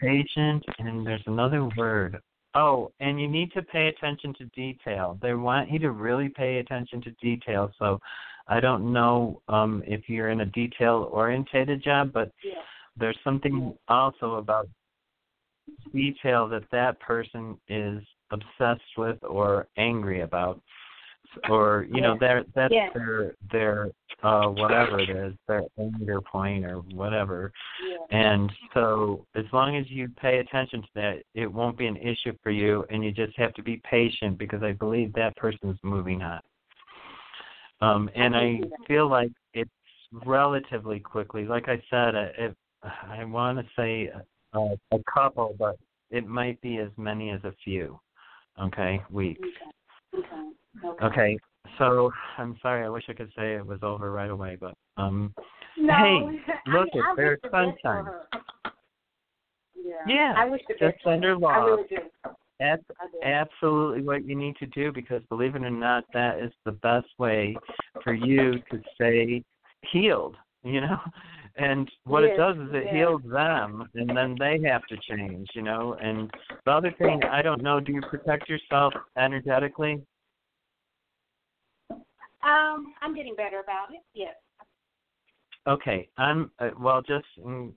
Patient and there's another word. Oh, and you need to pay attention to detail. They want you to really pay attention to detail. So I don't know um if you're in a detail orientated job, but there's something also about detail that that person is obsessed with or angry about or you know their that's Yeah. their their uh whatever it is their anger point or whatever. And so as long as you pay attention to that it won't be an issue for you and you just have to be patient because i believe that person's moving on. Um and i feel like it's relatively quickly like i said if i want to say uh, a couple but it might be as many as a few okay weeks Okay. okay so i'm sorry i wish i could say it was over right away but um No, hey (laughs) I look mean, I there's the best for sunshine. Yeah. Yeah, I wish the just under for send her her. I love. really. That's absolutely what you need to do because believe it or not, that is the best way for you to stay healed, you know? And what it does is it yes. heals them and then they have to change, you know? And the other thing, I don't know, do you protect yourself energetically? Um, I'm getting better about it. Yes. Okay. I'm uh, well. Just mm,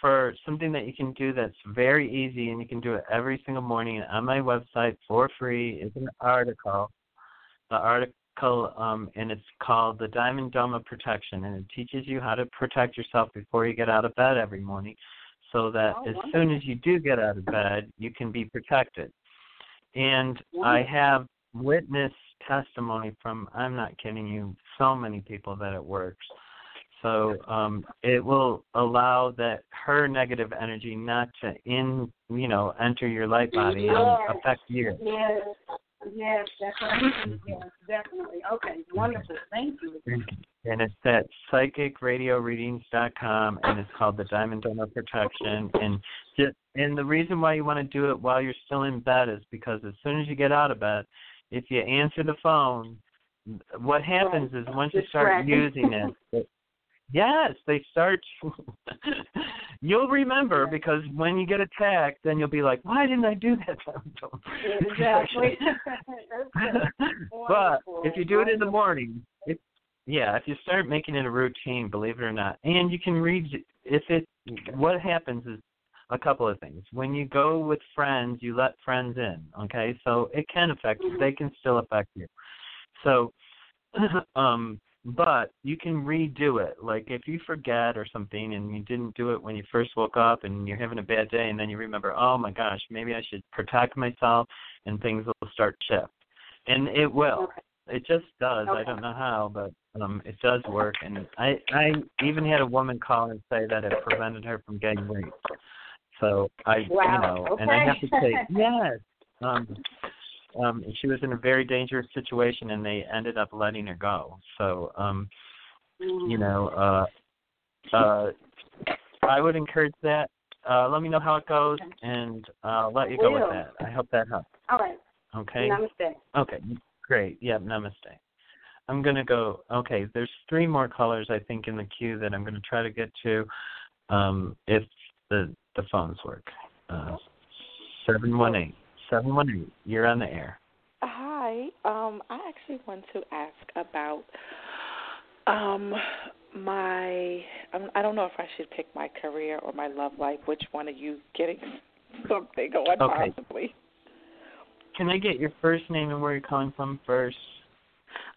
for something that you can do that's very easy and you can do it every single morning on my website for free is an article. The article um, and it's called the Diamond Dome of Protection and it teaches you how to protect yourself before you get out of bed every morning so that Oh, as wonderful. soon as you do get out of bed you can be protected. And I have witness testimony from I'm not kidding you, so many people that it works. So um, it will allow that her negative energy not to in you know enter your light body and affect you. Yes. Yes, I'm. Mm-hmm. Yes, definitely. Okay, wonderful. Thank you. And it's at psychicradioreadings.com, and it's called the Diamond Dome of Protection. And just, and the reason why you want to do it while you're still in bed is because as soon as you get out of bed, if you answer the phone, what happens is once you start using it yes, they start. (laughs) you'll remember because when you get attacked, then you'll be like, "Why didn't I do that?" (laughs) Exactly. (laughs) but if you do it in the morning, if yeah, if you start making it a routine, believe it or not, and you can read if it. What happens is a couple of things. When you go with friends, you let friends in. Okay, so it can affect you. They can still affect you. So, (clears throat) um, but you can redo it. Like if you forget or something and you didn't do it when you first woke up and you're having a bad day and then you remember, oh my gosh, maybe I should protect myself and things will start shift. And it will. It just does. I don't know how, but um it does work and I I even had a woman call and say that it prevented her from getting raped. So I you Wow, know, and I have to okay. say (laughs) yes. Um um she was in a very dangerous situation and they ended up letting her go. So um you know, uh uh I would encourage that. Uh let me know how it goes and uh let you go with that. I hope that helps. All right. Okay. Namaste. Okay, great. Yep, namaste. I'm gonna go. Okay, there's three more callers I think in the queue that I'm gonna try to get to, um, if the the phones work. Uh, seven one eight. Seven one eight. You're on the air. Hi. Um, I actually want to ask about um my um, I don't know if I should pick my career or my love life. Which one are you getting (laughs) something on Okay. possibly? Can I get your first name and where you're calling from first?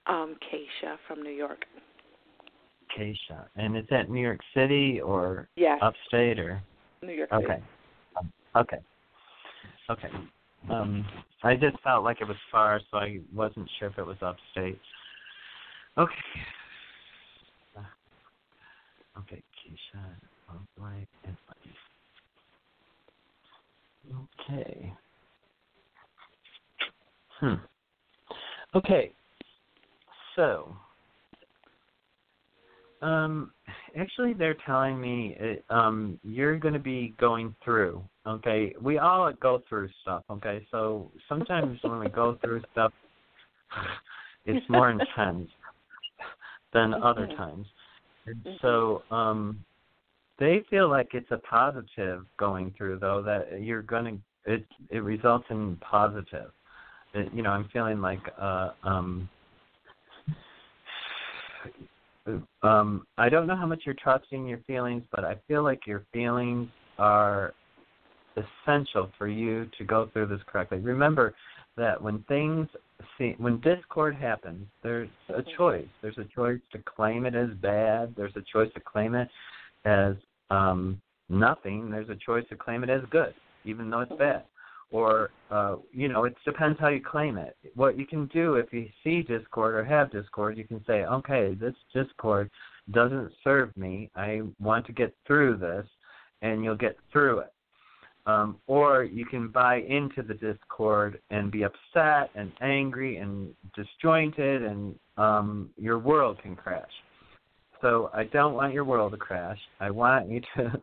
Um, Keisha from New York. Keisha. And is that New York City or Yes. upstate or? New York City. Okay. Um, okay. Okay. Um, I just felt like it was far, so I wasn't sure if it was upstate. Okay. Uh, Okay, Keisha. Okay. Hmm. Okay. So, um, actually, they're telling me uh, um you're going to be going through. Okay, we all go through stuff. Okay, so sometimes when we go through stuff, (sighs) it's more intense than other Mhm. times. And so, um, they feel like it's a positive going through, though that you're going to it it results in positive. It, you know, I'm feeling like uh um um, I don't know how much you're trusting your feelings, but I feel like your feelings are essential for you to go through this correctly. Remember that when things see when discord happens, there's a choice. There's a choice to claim it as bad. There's a choice to claim it as um, nothing. There's a choice to claim it as good, even though it's bad. Or uh, you know, it depends how you claim it. What you can do if you see discord or have discord, you can say, okay, this discord doesn't serve me. I want to get through this, and you'll get through it. Um, or you can buy into the discord and be upset and angry and disjointed, and um, your world can crash. So I don't want your world to crash. I want you (laughs) to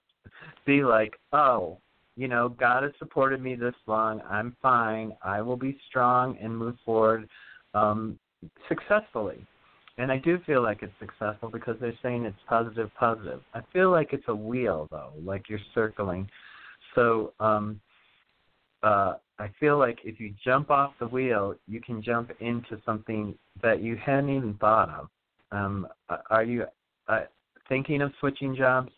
be like, oh, you know, God has supported me this long. I'm fine. I will be strong and move forward um, successfully. And I do feel like it's successful because they're saying it's positive, positive. I feel like it's a wheel though, like you're circling. So um, uh, I feel like if you jump off the wheel, you can jump into something that you hadn't even thought of. Um, are you uh, thinking of switching jobs?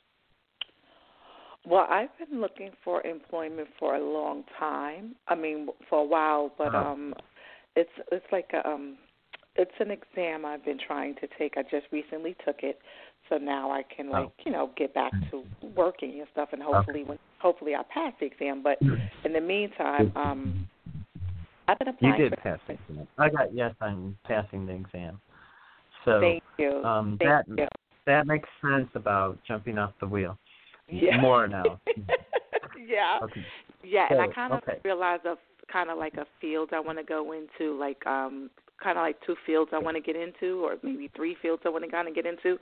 Well, I've been looking for employment for a long time. I mean, for a while, but uh-huh. um, it's it's like a, um, it's an exam I've been trying to take. I just recently took it, so now I can like oh. you know get back to working and stuff, and hopefully when hopefully I pass the exam. But in the meantime, um, I've been applying. You did pass the exam. I got yes I'm passing the exam. So Thank you. Um, Thank that you. that makes sense about jumping off the wheel. Yeah. More now. (laughs) yeah. Okay. Yeah, and I kind of okay. realized of kind of like a field I want to go into, like um kind of like two fields I want to get into, or maybe three fields I want to kind of get into.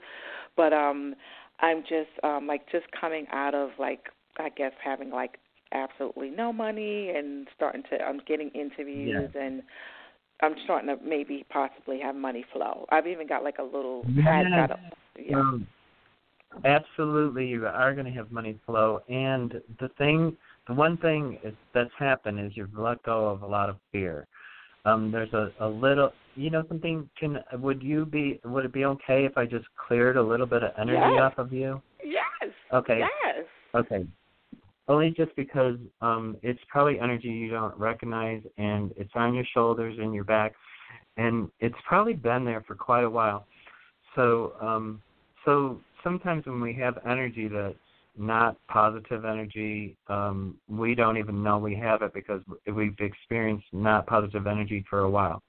But um, I'm just um like just coming out of like I guess having like absolutely no money and starting to I'm getting interviews and I'm starting to maybe possibly have money flow. I've even got like a little had got a yeah. Um, absolutely, you are going to have money flow. And the thing, the one thing is, that's happened is you've let go of a lot of fear. Um, there's a, a little, you know, something. Can would you be? Would it be okay if I just cleared a little bit of energy Yes. off of you? Yes. Okay. Yes. Okay. Only just because um it's probably energy you don't recognize and it's on your shoulders and your back and it's probably been there for quite a while. So um so sometimes when we have energy that's not positive energy, um we don't even know we have it because we've experienced not positive energy for a while.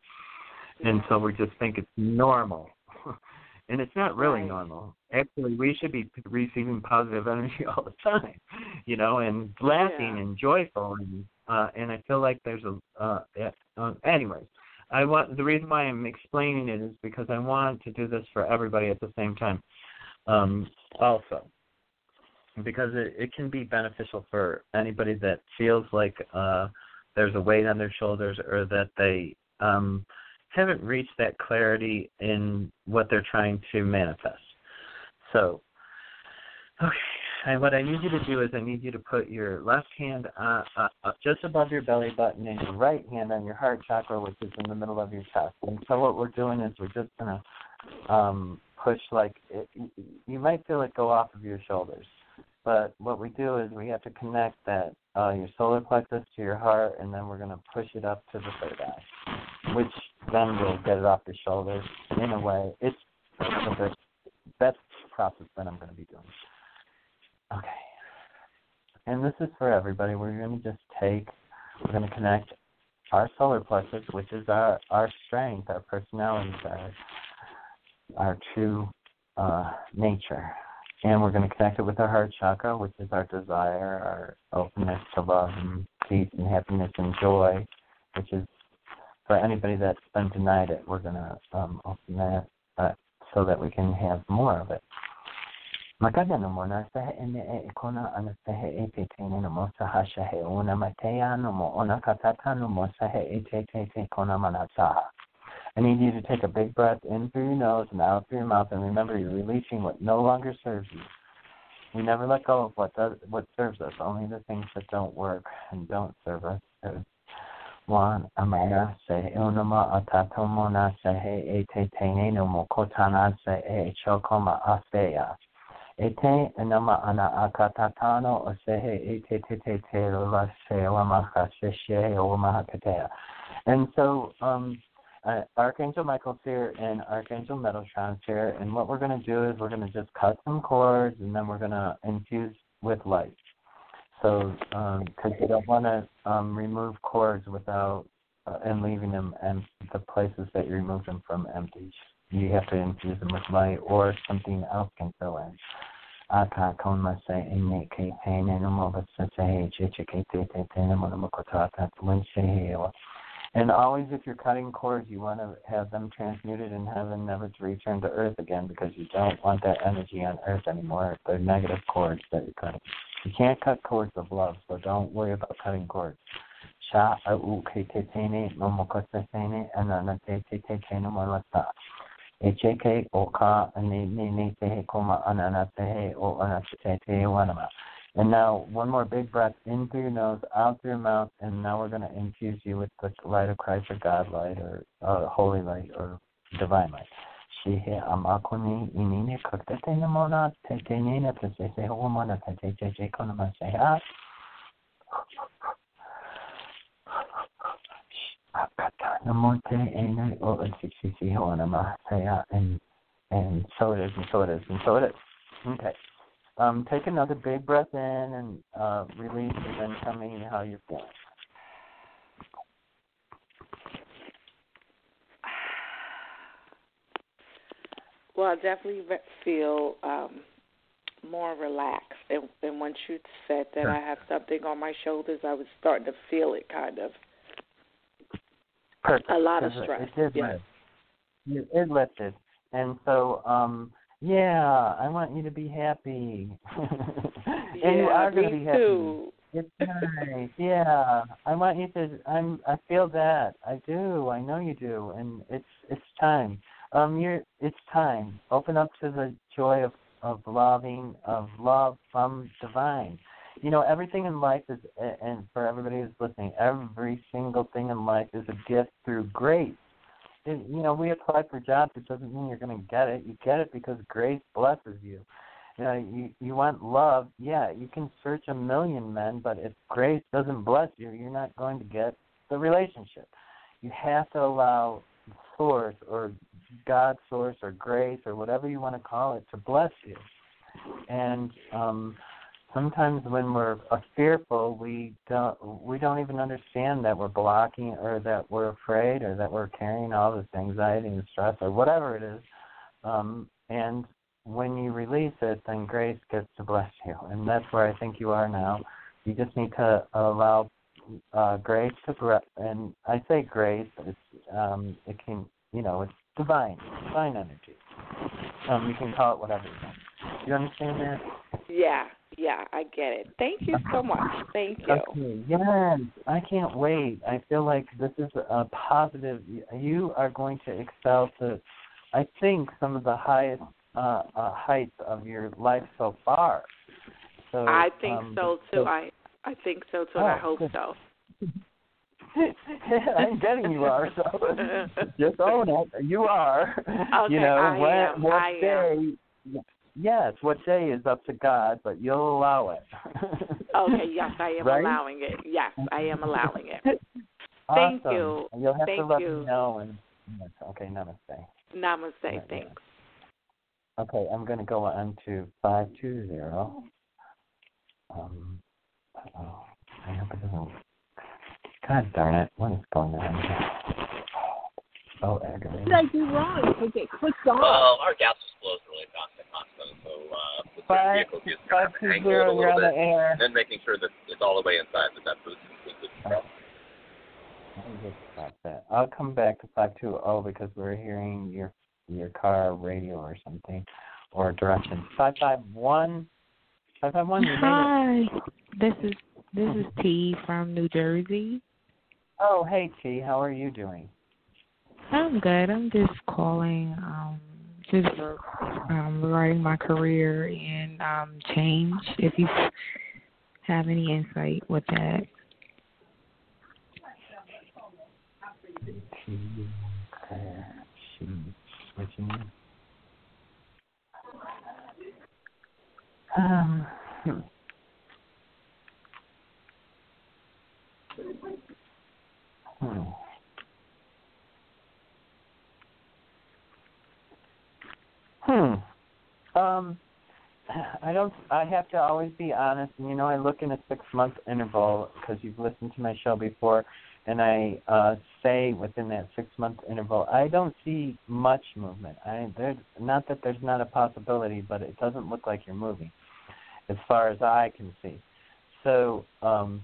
And so we just think it's normal. (laughs) and it's not really Right. normal. Actually, we should be receiving positive (laughs) energy all the time, you know, and laughing Yeah. and joyful, and uh, and I feel like there's a uh, yeah, uh, anyways. I want the reason why I'm explaining it is because I want to do this for everybody at the same time, um, also, because it, it can be beneficial for anybody that feels like uh, there's a weight on their shoulders or that they um, haven't reached that clarity in what they're trying to manifest. So, okay, and what I need you to do is I need you to put your left hand uh, uh, uh, just above your belly button and your right hand on your heart chakra, which is in the middle of your chest. And so what we're doing is we're just gonna um, push like it, you might feel it go off of your shoulders, but what we do is we have to connect that uh, your solar plexus to your heart, and then we're gonna push it up to the third eye, which then will get it off your shoulders. In a way, it's the best, best process that I'm going to be doing. Okay. And this is for everybody. We're going to just take, we're going to connect our solar plexus, which is our, our strength, our personality, our, our true uh, nature. And we're going to connect it with our heart chakra, which is our desire, our openness to love and peace and happiness and joy, which is for anybody that's been denied it, we're going to um, open that uh, so that we can have more of it. No mo na sa ene e ana e te te no mo no mo ona katata no mo e te te te mana. I need you to take a big breath in through your nose and out through your mouth, and remember you're releasing what no longer serves you. We never let go of what does what serves us, only the things that don't work and don't serve us. One amana se unama atatomo na se he e te te no mo kotana se e chokoma aseya. Ete enama ana akatatano o se he e te te te te la se wamaka se she o mahakatea. And so um uh, Archangel Michael's here and Archangel Metatron's here, and what we're going to do is we're going to just cut some cords, and then we're going to infuse with light. So, because you don't want to um, remove cords without uh, and leaving them and the places that you removed them from empty. You have to infuse them with light, or something else can fill in. Aka koma se ine ke pene no mo vasa se he che che ke te te te no mo no And always, if you're cutting cords, you want to have them transmuted in heaven, never to return to earth again, because you don't want that energy on earth anymore. They're negative cords that you're cutting. You can't cut cords of love, so don't worry about cutting cords. Sha au ke te tene no mo anana te ka ne ne koma o wanama. And now one more big breath in through your nose, out through your mouth, and now we're going to infuse you with the light of Christ or God light or uh, holy light or divine light. Shihe amakuni inine kaktate namona te te nina te se se homona te te te te konama se ha. Akata namonte ene o si si si honama se and and so it is and so it is and so it is. Okay. Um, take another big breath in and uh, release, and then tell me how you're feeling. (sighs) Well, I definitely feel um, more relaxed. And, and once you said that sure. I have something on my shoulders, I was starting to feel it kind of. Perfect. A lot of It- stress. It did yes. lift. It, it lifted. And so, um, yeah, I want you to be happy. (laughs) and you Yeah, are going to be happy. too. It's nice. yeah, I want you to. I'm. I feel that. I do. I know you do. And it's. It's time. Um, you're. It's time. Open up to the joy of of loving of love from divine. You know, everything in life is, and for everybody who's listening, every single thing in life is a gift through grace. It, you know, we apply for jobs. It doesn't mean you're going to get it. You get it because grace blesses you. You know, you you want love. Yeah, you can search a million men, but if grace doesn't bless you, you're not going to get the relationship. You have to allow source or God source or grace or whatever you want to call it to bless you. And um sometimes when we're fearful, we don't we don't even understand that we're blocking or that we're afraid or that we're carrying all this anxiety and stress or whatever it is. Um, and when you release it, then grace gets to bless you, and that's where I think you are now. You just need to allow uh, grace to grow, and I say grace. It's um, it can you know it's divine, divine energy. Um, you can call it whatever you want. You understand that? Yeah, yeah, I get it. Thank you so much. Thank you. Okay, yes, I can't wait. I feel like this is a positive. You are going to excel to, I think, some of the highest uh, uh, heights of your life so far. So I think um, so too. I I think so too. and I Oh, hope good. so. (laughs) (laughs) I'm getting you are so. (laughs) Just own it. You are. Okay, you know I when, am, what I day? Yes, what day is up to God, but you'll allow it. (laughs) Okay, yes, I am Right? allowing it. Yes, I am allowing it. (laughs) Thank Awesome. you. You'll have Thank to let you. me know. And yes, okay, namaste. Namaste. Yeah, Thanks. Okay, I'm going to go on to five two zero. Um, oh, I hope it doesn't. God darn it! What is going on here? Oh, aggravating. What did I do wrong? It get clicked off. Well, our gas was flows really fast at so uh, the certain Five- vehicles just five kind of two angle it a you're little on the bit, air. and then making sure that it's all the way inside that that boost is completely compressed. Let just stop that. I'll come back to five two zero because we're hearing your your car radio or something or direction. Five five one. Five five one. You made it. Hi, this is this is T from New Jersey. Oh, hey T. How are you doing? I'm good. I'm just calling, um, just um, regarding my career and um, change. If you have any insight with that. Um. Hmm. Hmm. Um, I don't. I have to always be honest, and you know, I look in a six-month interval because you've listened to my show before, and I uh, say within that six-month interval, I don't see much movement. I there's not that there's not a possibility, but it doesn't look like you're moving, as far as I can see. So, um,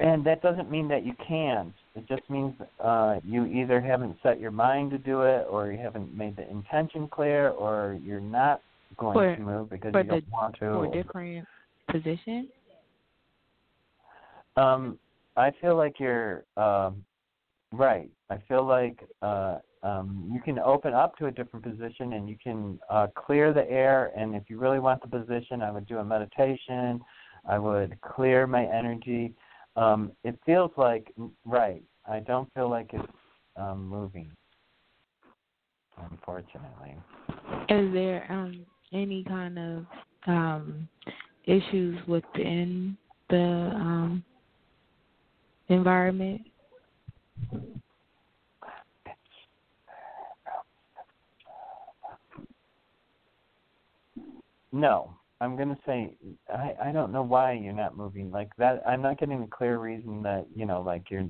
and that doesn't mean that you can't. It just means uh, you either haven't set your mind to do it, or you haven't made the intention clear, or you're not going For- to move because you don't the- want to. For a different position. Um, I feel like you're um, right. I feel like uh, um, you can open up to a different position and you can uh, clear the air. And if you really want the position, I would do a meditation. I would clear my energy. Um, it feels like right. I don't feel like it's um, moving. Unfortunately. Is there um, any kind of um, issues within the um, environment? No, I'm gonna say I I don't know why you're not moving like that. I'm not getting a clear reason that you know like you're.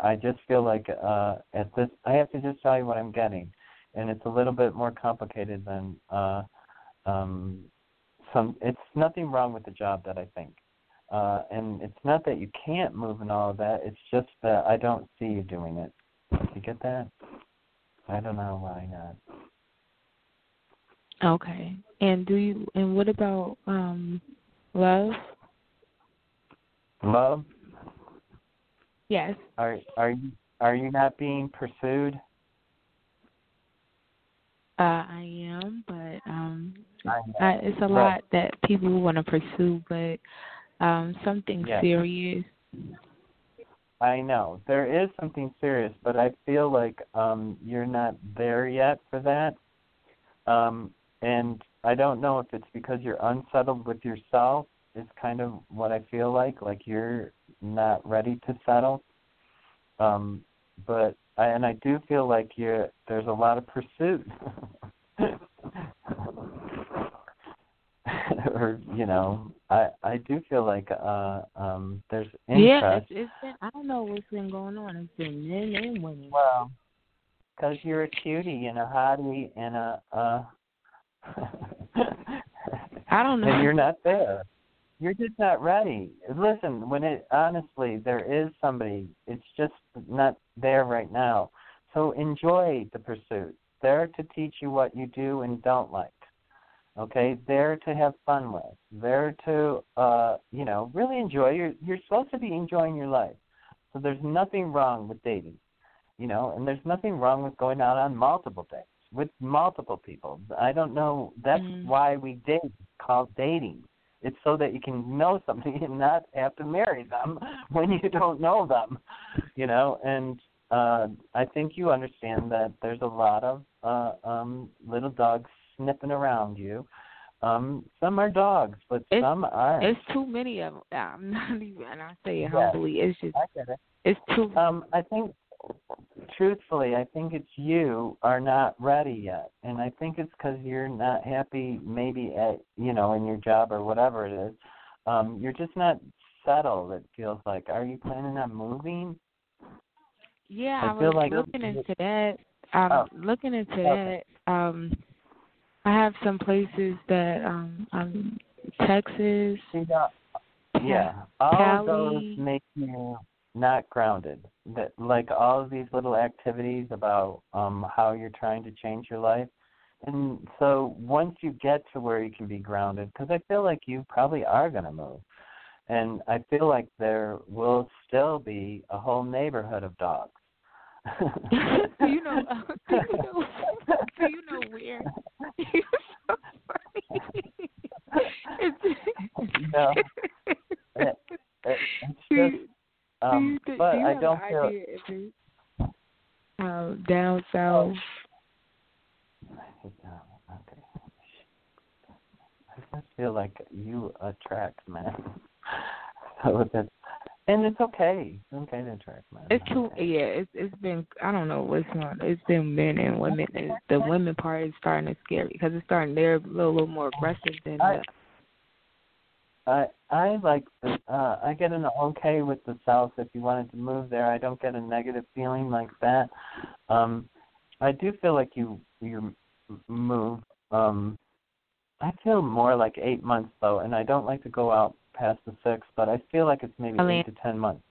I just feel like uh at this I have to just tell you what I'm getting, and it's a little bit more complicated than uh um some. It's nothing wrong with the job that I think. Uh, and it's not that you can't move and all of that. It's just that I don't see you doing it. You get that? I don't know why not. Okay. And do you and what about um love? Love? Yes. Are are you are you not being pursued? Uh I am, but um I I, it's a Right. lot that people want to pursue, but um something Yes. serious. I know there is something serious, but I feel like um you're not there yet for that. Um, and I don't know if it's because you're unsettled with yourself. It's kind of what I feel like, like you're not ready to settle. Um, but I, and I do feel like you're there's a lot of pursuit. (laughs) or you know, I I do feel like uh um there's Yeah, interest. it's, it's been I don't know what's been going on. It's been men and women. Well, because you're a cutie and a hottie and a uh (laughs) I don't know. and you're not there. You're just not ready. Listen, when it honestly there is somebody, it's just not there right now. So enjoy the pursuit. There to teach you what you do and don't like. Okay, there to have fun with. There to uh, you know, really enjoy your you're supposed to be enjoying your life. So there's nothing wrong with dating. You know, and there's nothing wrong with going out on multiple dates with multiple people. I don't know that's why we date called dating. It's so that you can know somebody (laughs) and not have to marry them (laughs) when you don't know them. You know, and uh I think you understand that there's a lot of uh um little dogs sniffing around you. Um some are dogs, but It's- some are It's too many of them. (laughs) I'm not even. I say it Yes. humbly. It's just. I get it. It's too. Um, I think, truthfully, I think it's you are not ready yet, and I think it's because you're not happy, maybe at you know in your job or whatever it is. Um, you're just not settled. It feels like. Are you planning on moving? Yeah, I I, feel was like- looking into that. Um, Oh. looking into Okay. that. Um, I have some places that um, um, Texas. Yeah, all of those Cali. make you not grounded. That like all of these little activities about um how you're trying to change your life. And so once you get to where you can be grounded, because I feel like you probably are going to move, and I feel like there will still be a whole neighborhood of dogs. (laughs) do you know? (laughs) do you know? Do you know where? (laughs) You're so funny. It's, No. It- it- it's just, um, do you, but do you I don't feel. idea if it's um, down south? Okay. I just feel like you attract men. (laughs) so that's and it's okay. It's okay to attract men. It's too yeah. It's it's been I don't know what's on. It's been men and women. It's, the women part is starting to scare me because it's starting. They're a little, little more aggressive than the I I I like the uh I get an okay with the South if you wanted to move there. I don't get a negative feeling like that. Um I do feel like you you move um I feel more like 8 months though and I don't like to go out past the 6, but I feel like it's maybe Elaine. 8 to 10 months.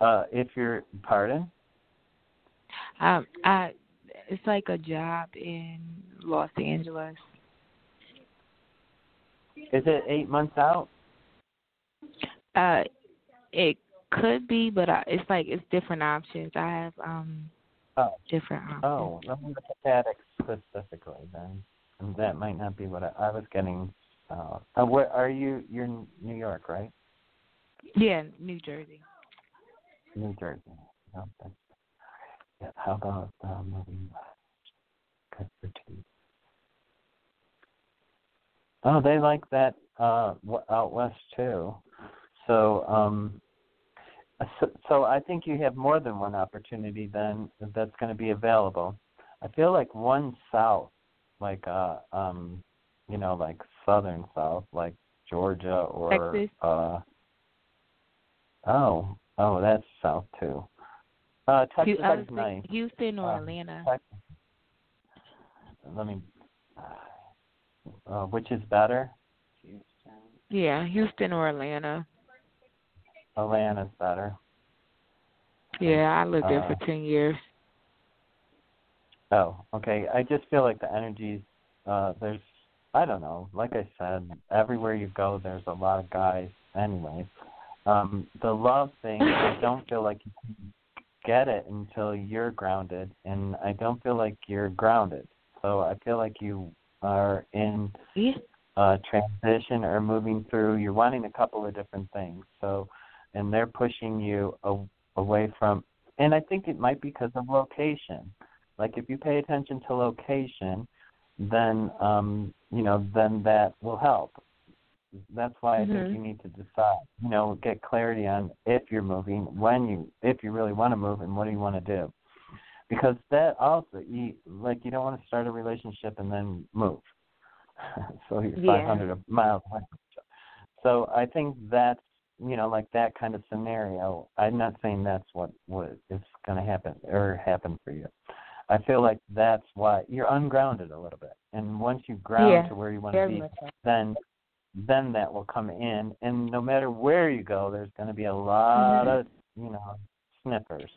Uh if you're pardon? um I. It's like a job in Los Angeles. Is it 8 months out? Uh, it could be, but I, it's like it's different options. I have um Oh. different options. Oh, let me look at that specifically then. And that might not be what I, I was getting south. Uh, where are you? You're in New York, right? Yeah, New Jersey. New Jersey. Okay. Yeah, how about uh, moving expertise? Oh, they like that uh, out west too. So, um, so, so I think you have more than one opportunity then that's going to be available. I feel like one south, like uh, um, you know, like southern south, like Georgia or Texas. uh. Oh, oh, that's south too. Uh, Texas Hu- I was is thinking nice. Houston or Uh, Atlanta. Texas. Let me. Uh, which is better? Yeah, Houston or Atlanta. Atlanta's better. Yeah, I lived there Uh, for ten years. Oh, okay. I just feel like the energies. Uh, there's, I don't know. Like I said, everywhere you go, there's a lot of guys. Anyway, um, the love thing, I don't feel like you can get it until you're grounded, and I don't feel like you're grounded. So I feel like you are in Yeah. uh, transition or moving through. You're wanting a couple of different things. So, and they're pushing you a, away from. And I think it might be because of location. Like if you pay attention to location, then um, you know then that will help. That's why I Mhm. think you need to decide. You know, get clarity on if you're moving, when you, if you really want to move, and what do you want to do. Because that also, you like you don't want to start a relationship and then move. (laughs) so you're Yeah. 500 miles away. from each other. So I think that's you know like that kind of scenario. I'm not saying that's what what is going to happen or happen for you. I feel like that's why you're ungrounded a little bit, and once you ground Yeah, to where you want to be, so. then then that will come in, and no matter where you go, there's going to be a lot Mhm. of you know sniffers.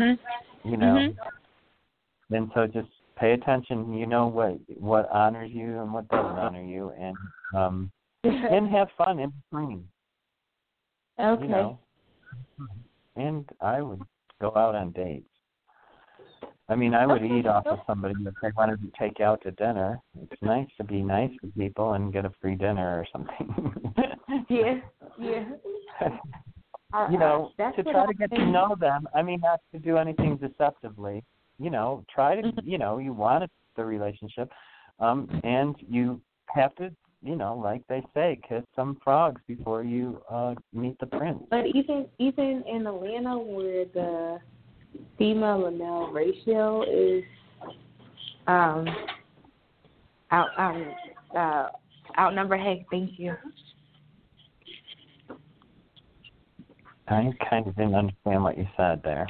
Hmm? You know, Mhm. and so just pay attention. You know what what honors you and what doesn't honor you, and um (laughs) and have fun in between. Okay. You know, and I would go out on dates. I mean, I would eat off of (laughs) somebody if they wanted to take out to dinner. It's nice to be nice to people and get a free dinner or something. (laughs) Yeah, yeah. You know, That's to try to get to know them. I mean, not to do anything deceptively. You know, try to. You know, you want the relationship, um, and you have to. You know, like they say, kiss some frogs before you uh meet the prince. But even even in Atlanta, where the female to male ratio is um out out uh outnumber. Hey, thank you. I kind of didn't understand what you said there.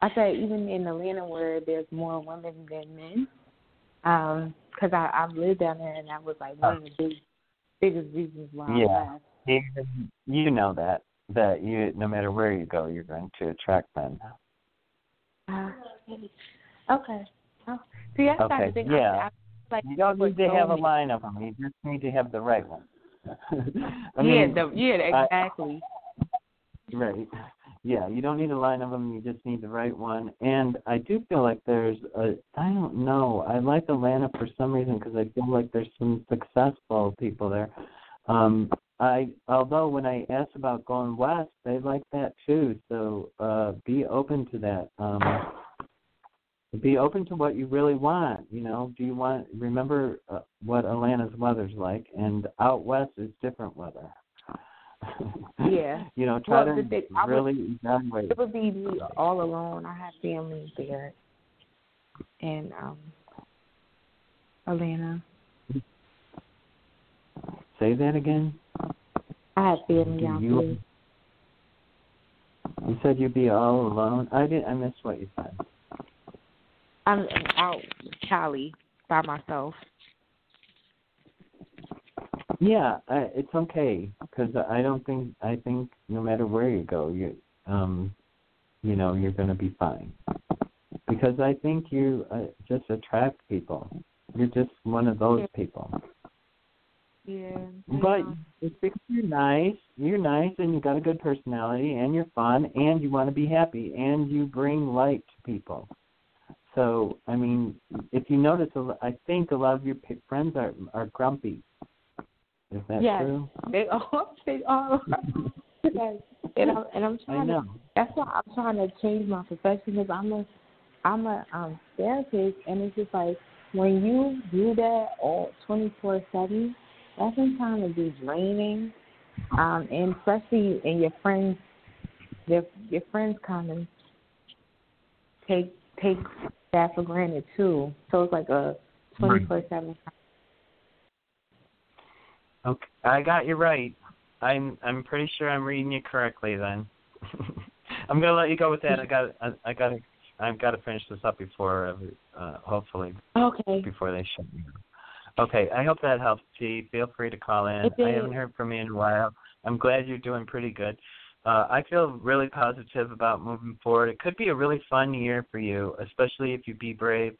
I said even in Atlanta, where there's more women than men, um, because I I've lived down there, and that was like one of the big biggest reasons why I Yeah. left. Even you know that that you no matter where you go, you're going to attract men. Uh, okay. Oh, see, that's the Okay, thing. yeah. I, I, like You don't need to have a line of them. You just need to have the right one. (laughs) I yeah, mean, the, yeah, I- exactly. Right. Yeah, you don't need a line of them. You just need the right one. And I do feel like there's a. I don't know. I like Atlanta for some reason because I feel like there's some successful people there. Um, I although when I asked about going west, they like that too. So uh, be open to that. Um, be open to what you really want. You know, do you want? Remember uh, what Atlanta's weather's like, and out west is different weather. Yeah. (laughs) you know, try Well, to thing- I would- really evaluate. It would be me all alone. I have family there, in um, Atlanta. Say that again. I have family out you- there. You said you'd be all alone. I didn't. I missed what you said. I'm out Cali by myself. Yeah, I, it's okay because I don't think I think no matter where you go, you um, you know, you're going to be fine. Because I think you uh, just attract people. You're just one of those people. Yeah. But it's because you're nice, you're nice, and you got a good personality, and you're fun, and you want to be happy, and you bring light to people. so I mean, if you notice, I think a lot of your p- friends are are grumpy. Is that yes, true? they (laughs) are. They (laughs) are. yes. And I'm and I'm I trying know. to. That's why I'm trying to change my profession because I'm a I'm a um therapist, and it's just like when you do that all twenty four seven, that can kind of be draining. Um, and especially in your friends, your your friends kind of take take that for granted too. So it's like a twenty four seven. Okay, I got you right. I'm I'm pretty sure I'm reading you correctly then. (laughs) I'm gonna let you go with that. I got I, I got I've got to finish this up before uh, hopefully Okay. before they shut me. Okay, I hope that helps. T. Feel free to call in. I haven't heard from you in a while. I'm glad you're doing pretty good. Uh, I feel really positive about moving forward. It could be a really fun year for you, especially if you be brave.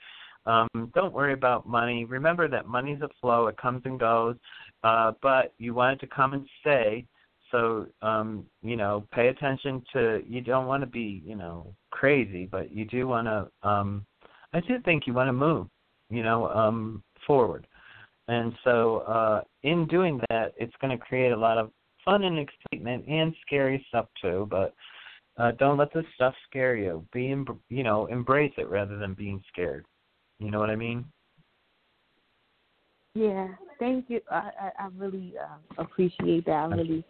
Um, don't worry about money. Remember that money's a flow; it comes and goes. Uh, but you wanted to come and stay. So um, you know, pay attention to. You don't want to be, you know, crazy, but you do want to. Um, I do think you want to move, you know, um, forward. And so, uh, in doing that, it's going to create a lot of fun and excitement and scary stuff too. But uh, don't let this stuff scare you. Be, em- you know, embrace it rather than being scared. You know what I mean? Yeah, thank you. I I, I really uh, appreciate that. I really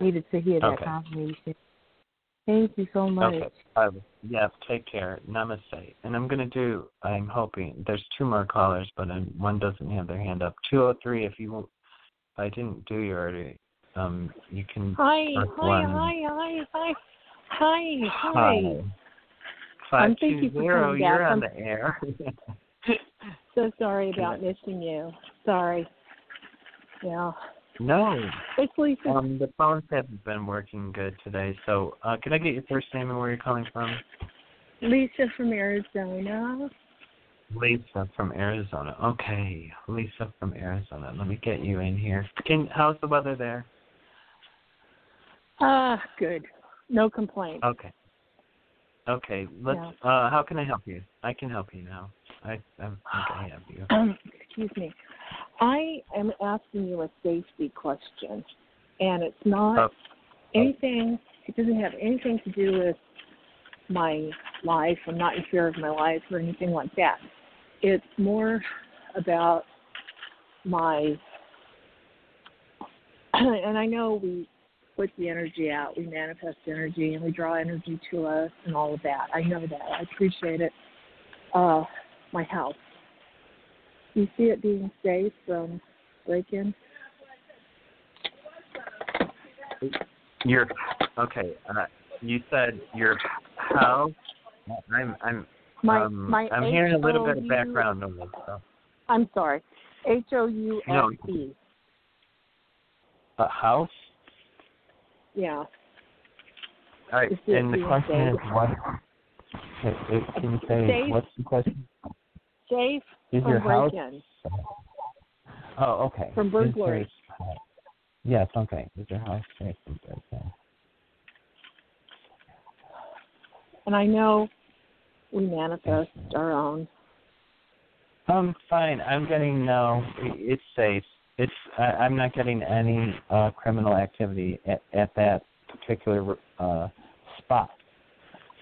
needed to hear that Okay. confirmation. Thank you so much. Okay. Uh, yeah. Take care. Namaste. And I'm gonna do. I'm hoping there's two more callers, but um, one doesn't have their hand up. Two oh three. If you, if I didn't do you already, um, you can. Hi, hi, one. hi, hi, hi, hi, hi. Hi. Five thank two you for zero. coming You're back. on I'm- the air. (laughs) (laughs) (laughs) So sorry about missing you. Sorry. Yeah. no. It's Lisa. Um, the phones haven't been working good today. So, uh, can I get your first name and where you're calling from? Lisa from Arizona. Lisa from Arizona. Okay, Lisa from Arizona. Let me get you in here. Can how's the weather there? Ah, good. No complaints. Okay. Okay. Let's. Yeah. Uh, how can I help you? I can help you now. I I think I have you. Um, (clears throat) excuse me. I am asking you a safety question, and it's not Oh. anything. It doesn't have anything to do with my life. I'm not in fear of my life or anything like that. It's more about my. (clears throat) And I know we put the energy out, we manifest energy, and we draw energy to us, and all of that. I know that. I appreciate it. Uh, my house. Do you see it being safe from break-in? Your okay. Uh, you said your house. I'm I'm My um, my I'm hearing a little bit of background noise. So. I'm sorry. H O U S E. A house. Yeah. All right. And the question is what? Can can you say Safe. what's the question? Safe Is from your house? break-in. Oh, okay. From your- Yes. Okay. Is your house safe from break-in? And I know we manifest our own. Um, fine. I'm getting no. It's safe. It's. I, I'm not getting any uh, criminal activity at, at that particular uh, spot.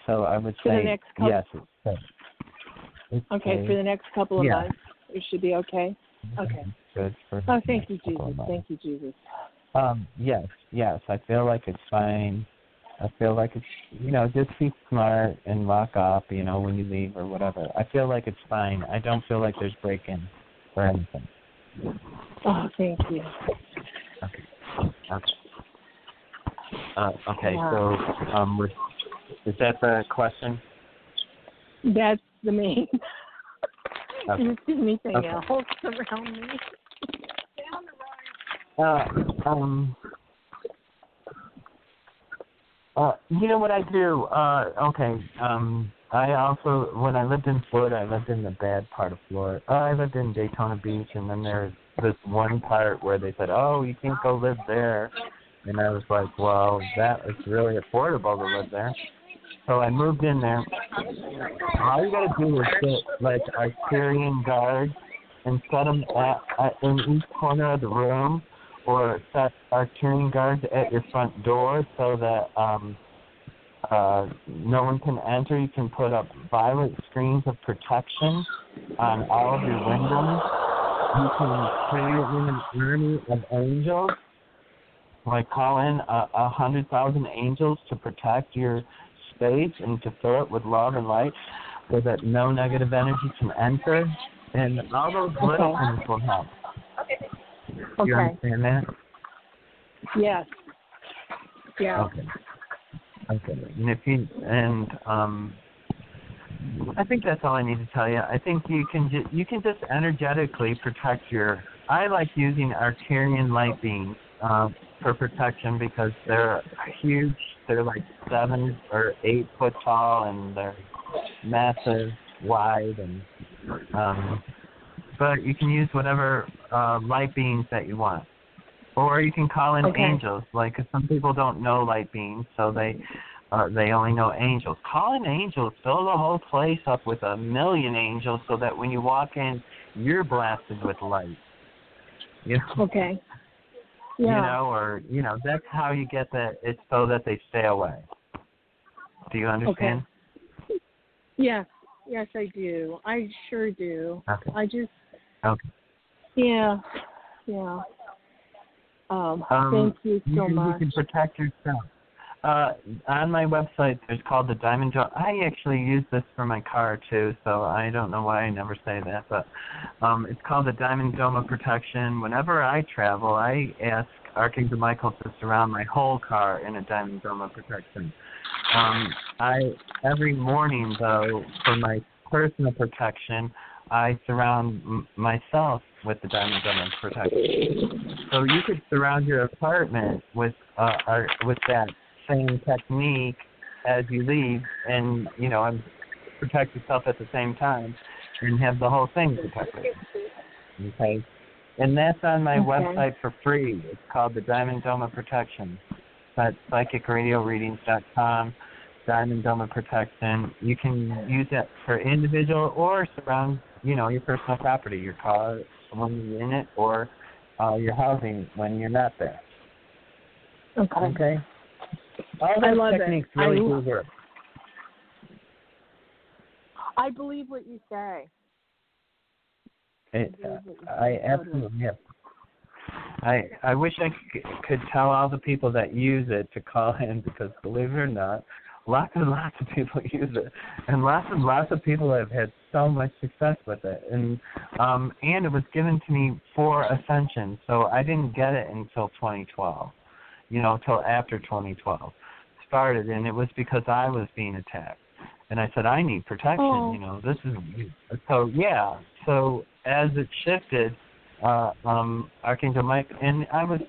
So I would say next couple- yes. It's safe. It's Okay, for the next couple of Yeah. months, it should be okay. Okay. Good for Oh, thank you, next couple of Jesus. Thank you, Jesus. Um, yes, yes. I feel like it's fine. I feel like it's you know, just be smart and lock up, you know, when you leave or whatever. I feel like it's fine. I don't feel like there's break in or anything. Oh, thank you. Okay. Uh, okay, Wow. so um is that the question? That's the main. (laughs) Okay. You see anything Okay. else around me? Uh, um, uh, you know what I do? Uh, okay. Um, I also, when I lived in Florida, I lived in the bad part of Florida. Uh, I lived in Daytona Beach, and then there's this one part where they said, "Oh, you can't go live there," and I was like, "Well, that is really affordable to live there." So I moved in there. All you gotta do is get like Arcturian guards and set them at, at in each corner of the room, or set Arcturian guards at your front door so that um uh, no one can enter. You can put up violet screens of protection on all of your windows. You can create an army of angels, like call in a, a hundred thousand angels to protect your space and to fill it with love and light, so that no negative energy can enter. And all those little Okay. things will help. Okay. You understand that? Yes. Yeah. Okay. Okay. And if you and um, I think that's all I need to tell you. I think you can ju- you can just energetically protect your. I like using Arcturian light beams uh, for protection because they're huge. They're like seven or eight foot tall and they're massive, wide, and um, but you can use whatever uh, light beams that you want. Or you can call in Okay. angels, like 'cause some people don't know light beams, so they uh, they only know angels. Call in angels, fill the whole place up with a million angels, so that when you walk in, you're blasted with light. You know, Okay. You know, or you know, that's how you get that. It's so that they stay away. Do you understand? Okay. Yes. Yes, I do. I sure do. Okay. I just, Okay. yeah, yeah. Um, Um, thank you so you, much. You can protect yourself. Uh, on my website, there's called the Diamond Dome. I actually use this for my car too, so I don't know why I never say that, but um, it's called the Diamond Dome of Protection. Whenever I travel, I ask Archangel Michael to surround my whole car in a Diamond Dome of Protection. Um, I every morning though, for my personal protection, I surround m- myself with the Diamond of Protection. So you could surround your apartment with uh, or with that same technique as you leave, and you know, and protect yourself at the same time, and have the whole thing protected. Okay, and that's on my Okay. website for free. It's called the Diamond Dome of Protection. That's psychicradioreadings.com. Diamond Dome of Protection. You can use that for individual or surround, you know, your personal property, your car when you're in it, or uh, your housing when you're not there. Okay. Okay. All I those love it. techniques really I do work. I believe what you say. It, I absolutely yeah. I I wish I c- could tell all the people that use it to call in because believe it or not, lots and lots of people (laughs) use it, and lots and lots of people have had so much success with it. And um and it was given to me for Ascension, so I didn't get it until 2012. You know, till after 2012 started, and it was because I was being attacked. And I said, I need protection. Oh. You know, this is so. Yeah. So as it shifted, uh, um, Archangel Mike, and I was,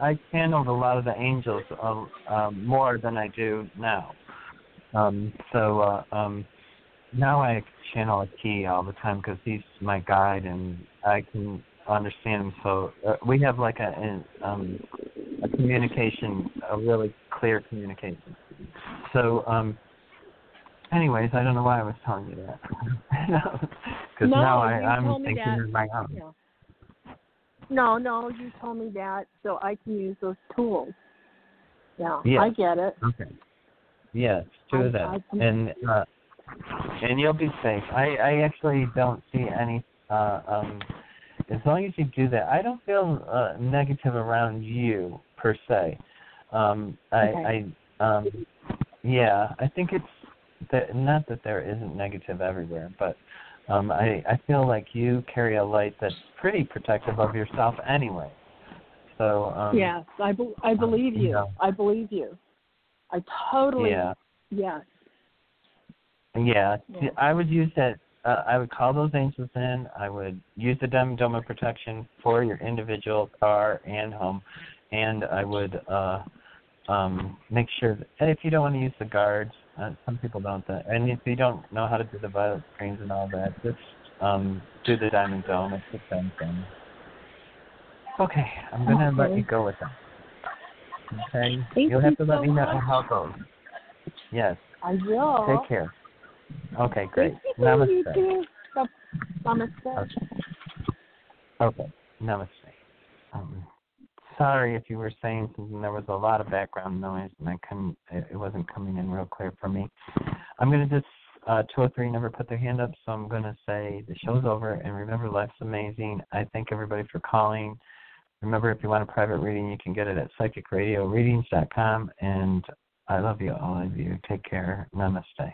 I channeled a lot of the angels uh, um, more than I do now. Um, so uh, um, now I channel a key all the time because he's my guide and I can understand him. So uh, we have like a, an, um, a communication, a really clear communication. So, um, anyways, I don't know why I was telling you that. (laughs) Because No, now I, I'm thinking that. of my own. Yeah. No, no, you told me that so I can use those tools. Yeah, Yeah. I get it. Okay. Yes, do that, I can- and uh, and you'll be safe. I I actually don't see any. Uh, um, as long as you do that, I don't feel uh, negative around you per se. Um, I I um, yeah, I think it's that not that there isn't negative everywhere, but um, I I feel like you carry a light that's pretty protective of yourself anyway. So um, yes, I be- I believe you. know. I believe you. I totally. Yeah. Yes. Yeah, Yeah. I would use that. Uh, I would call those angels in. I would use the Diamond Dome of protection for your individual car and home, and I would uh, um, make sure that and if you don't want to use the guards, uh, some people don't. That, and if you don't know how to do the violet screens and all that, just um, do the Diamond Dome. It's the same thing. Okay, I'm gonna let you go with that. Okay, Thank you'll have you to let so me know much. how it goes. Yes. I will. Take care. Okay, great. You Namaste. Namaste. Okay. Okay. Namaste. Um, sorry if you were saying something. There was a lot of background noise, and I couldn't. It, wasn't coming in real clear for me. I'm going to just. Uh, 203 never put their hand up, so I'm going to say the show's over. And remember, life's amazing. I thank everybody for calling. Remember, if you want a private reading, you can get it at psychicradioreadings.com. And I love you, all of you. Take care. Namaste.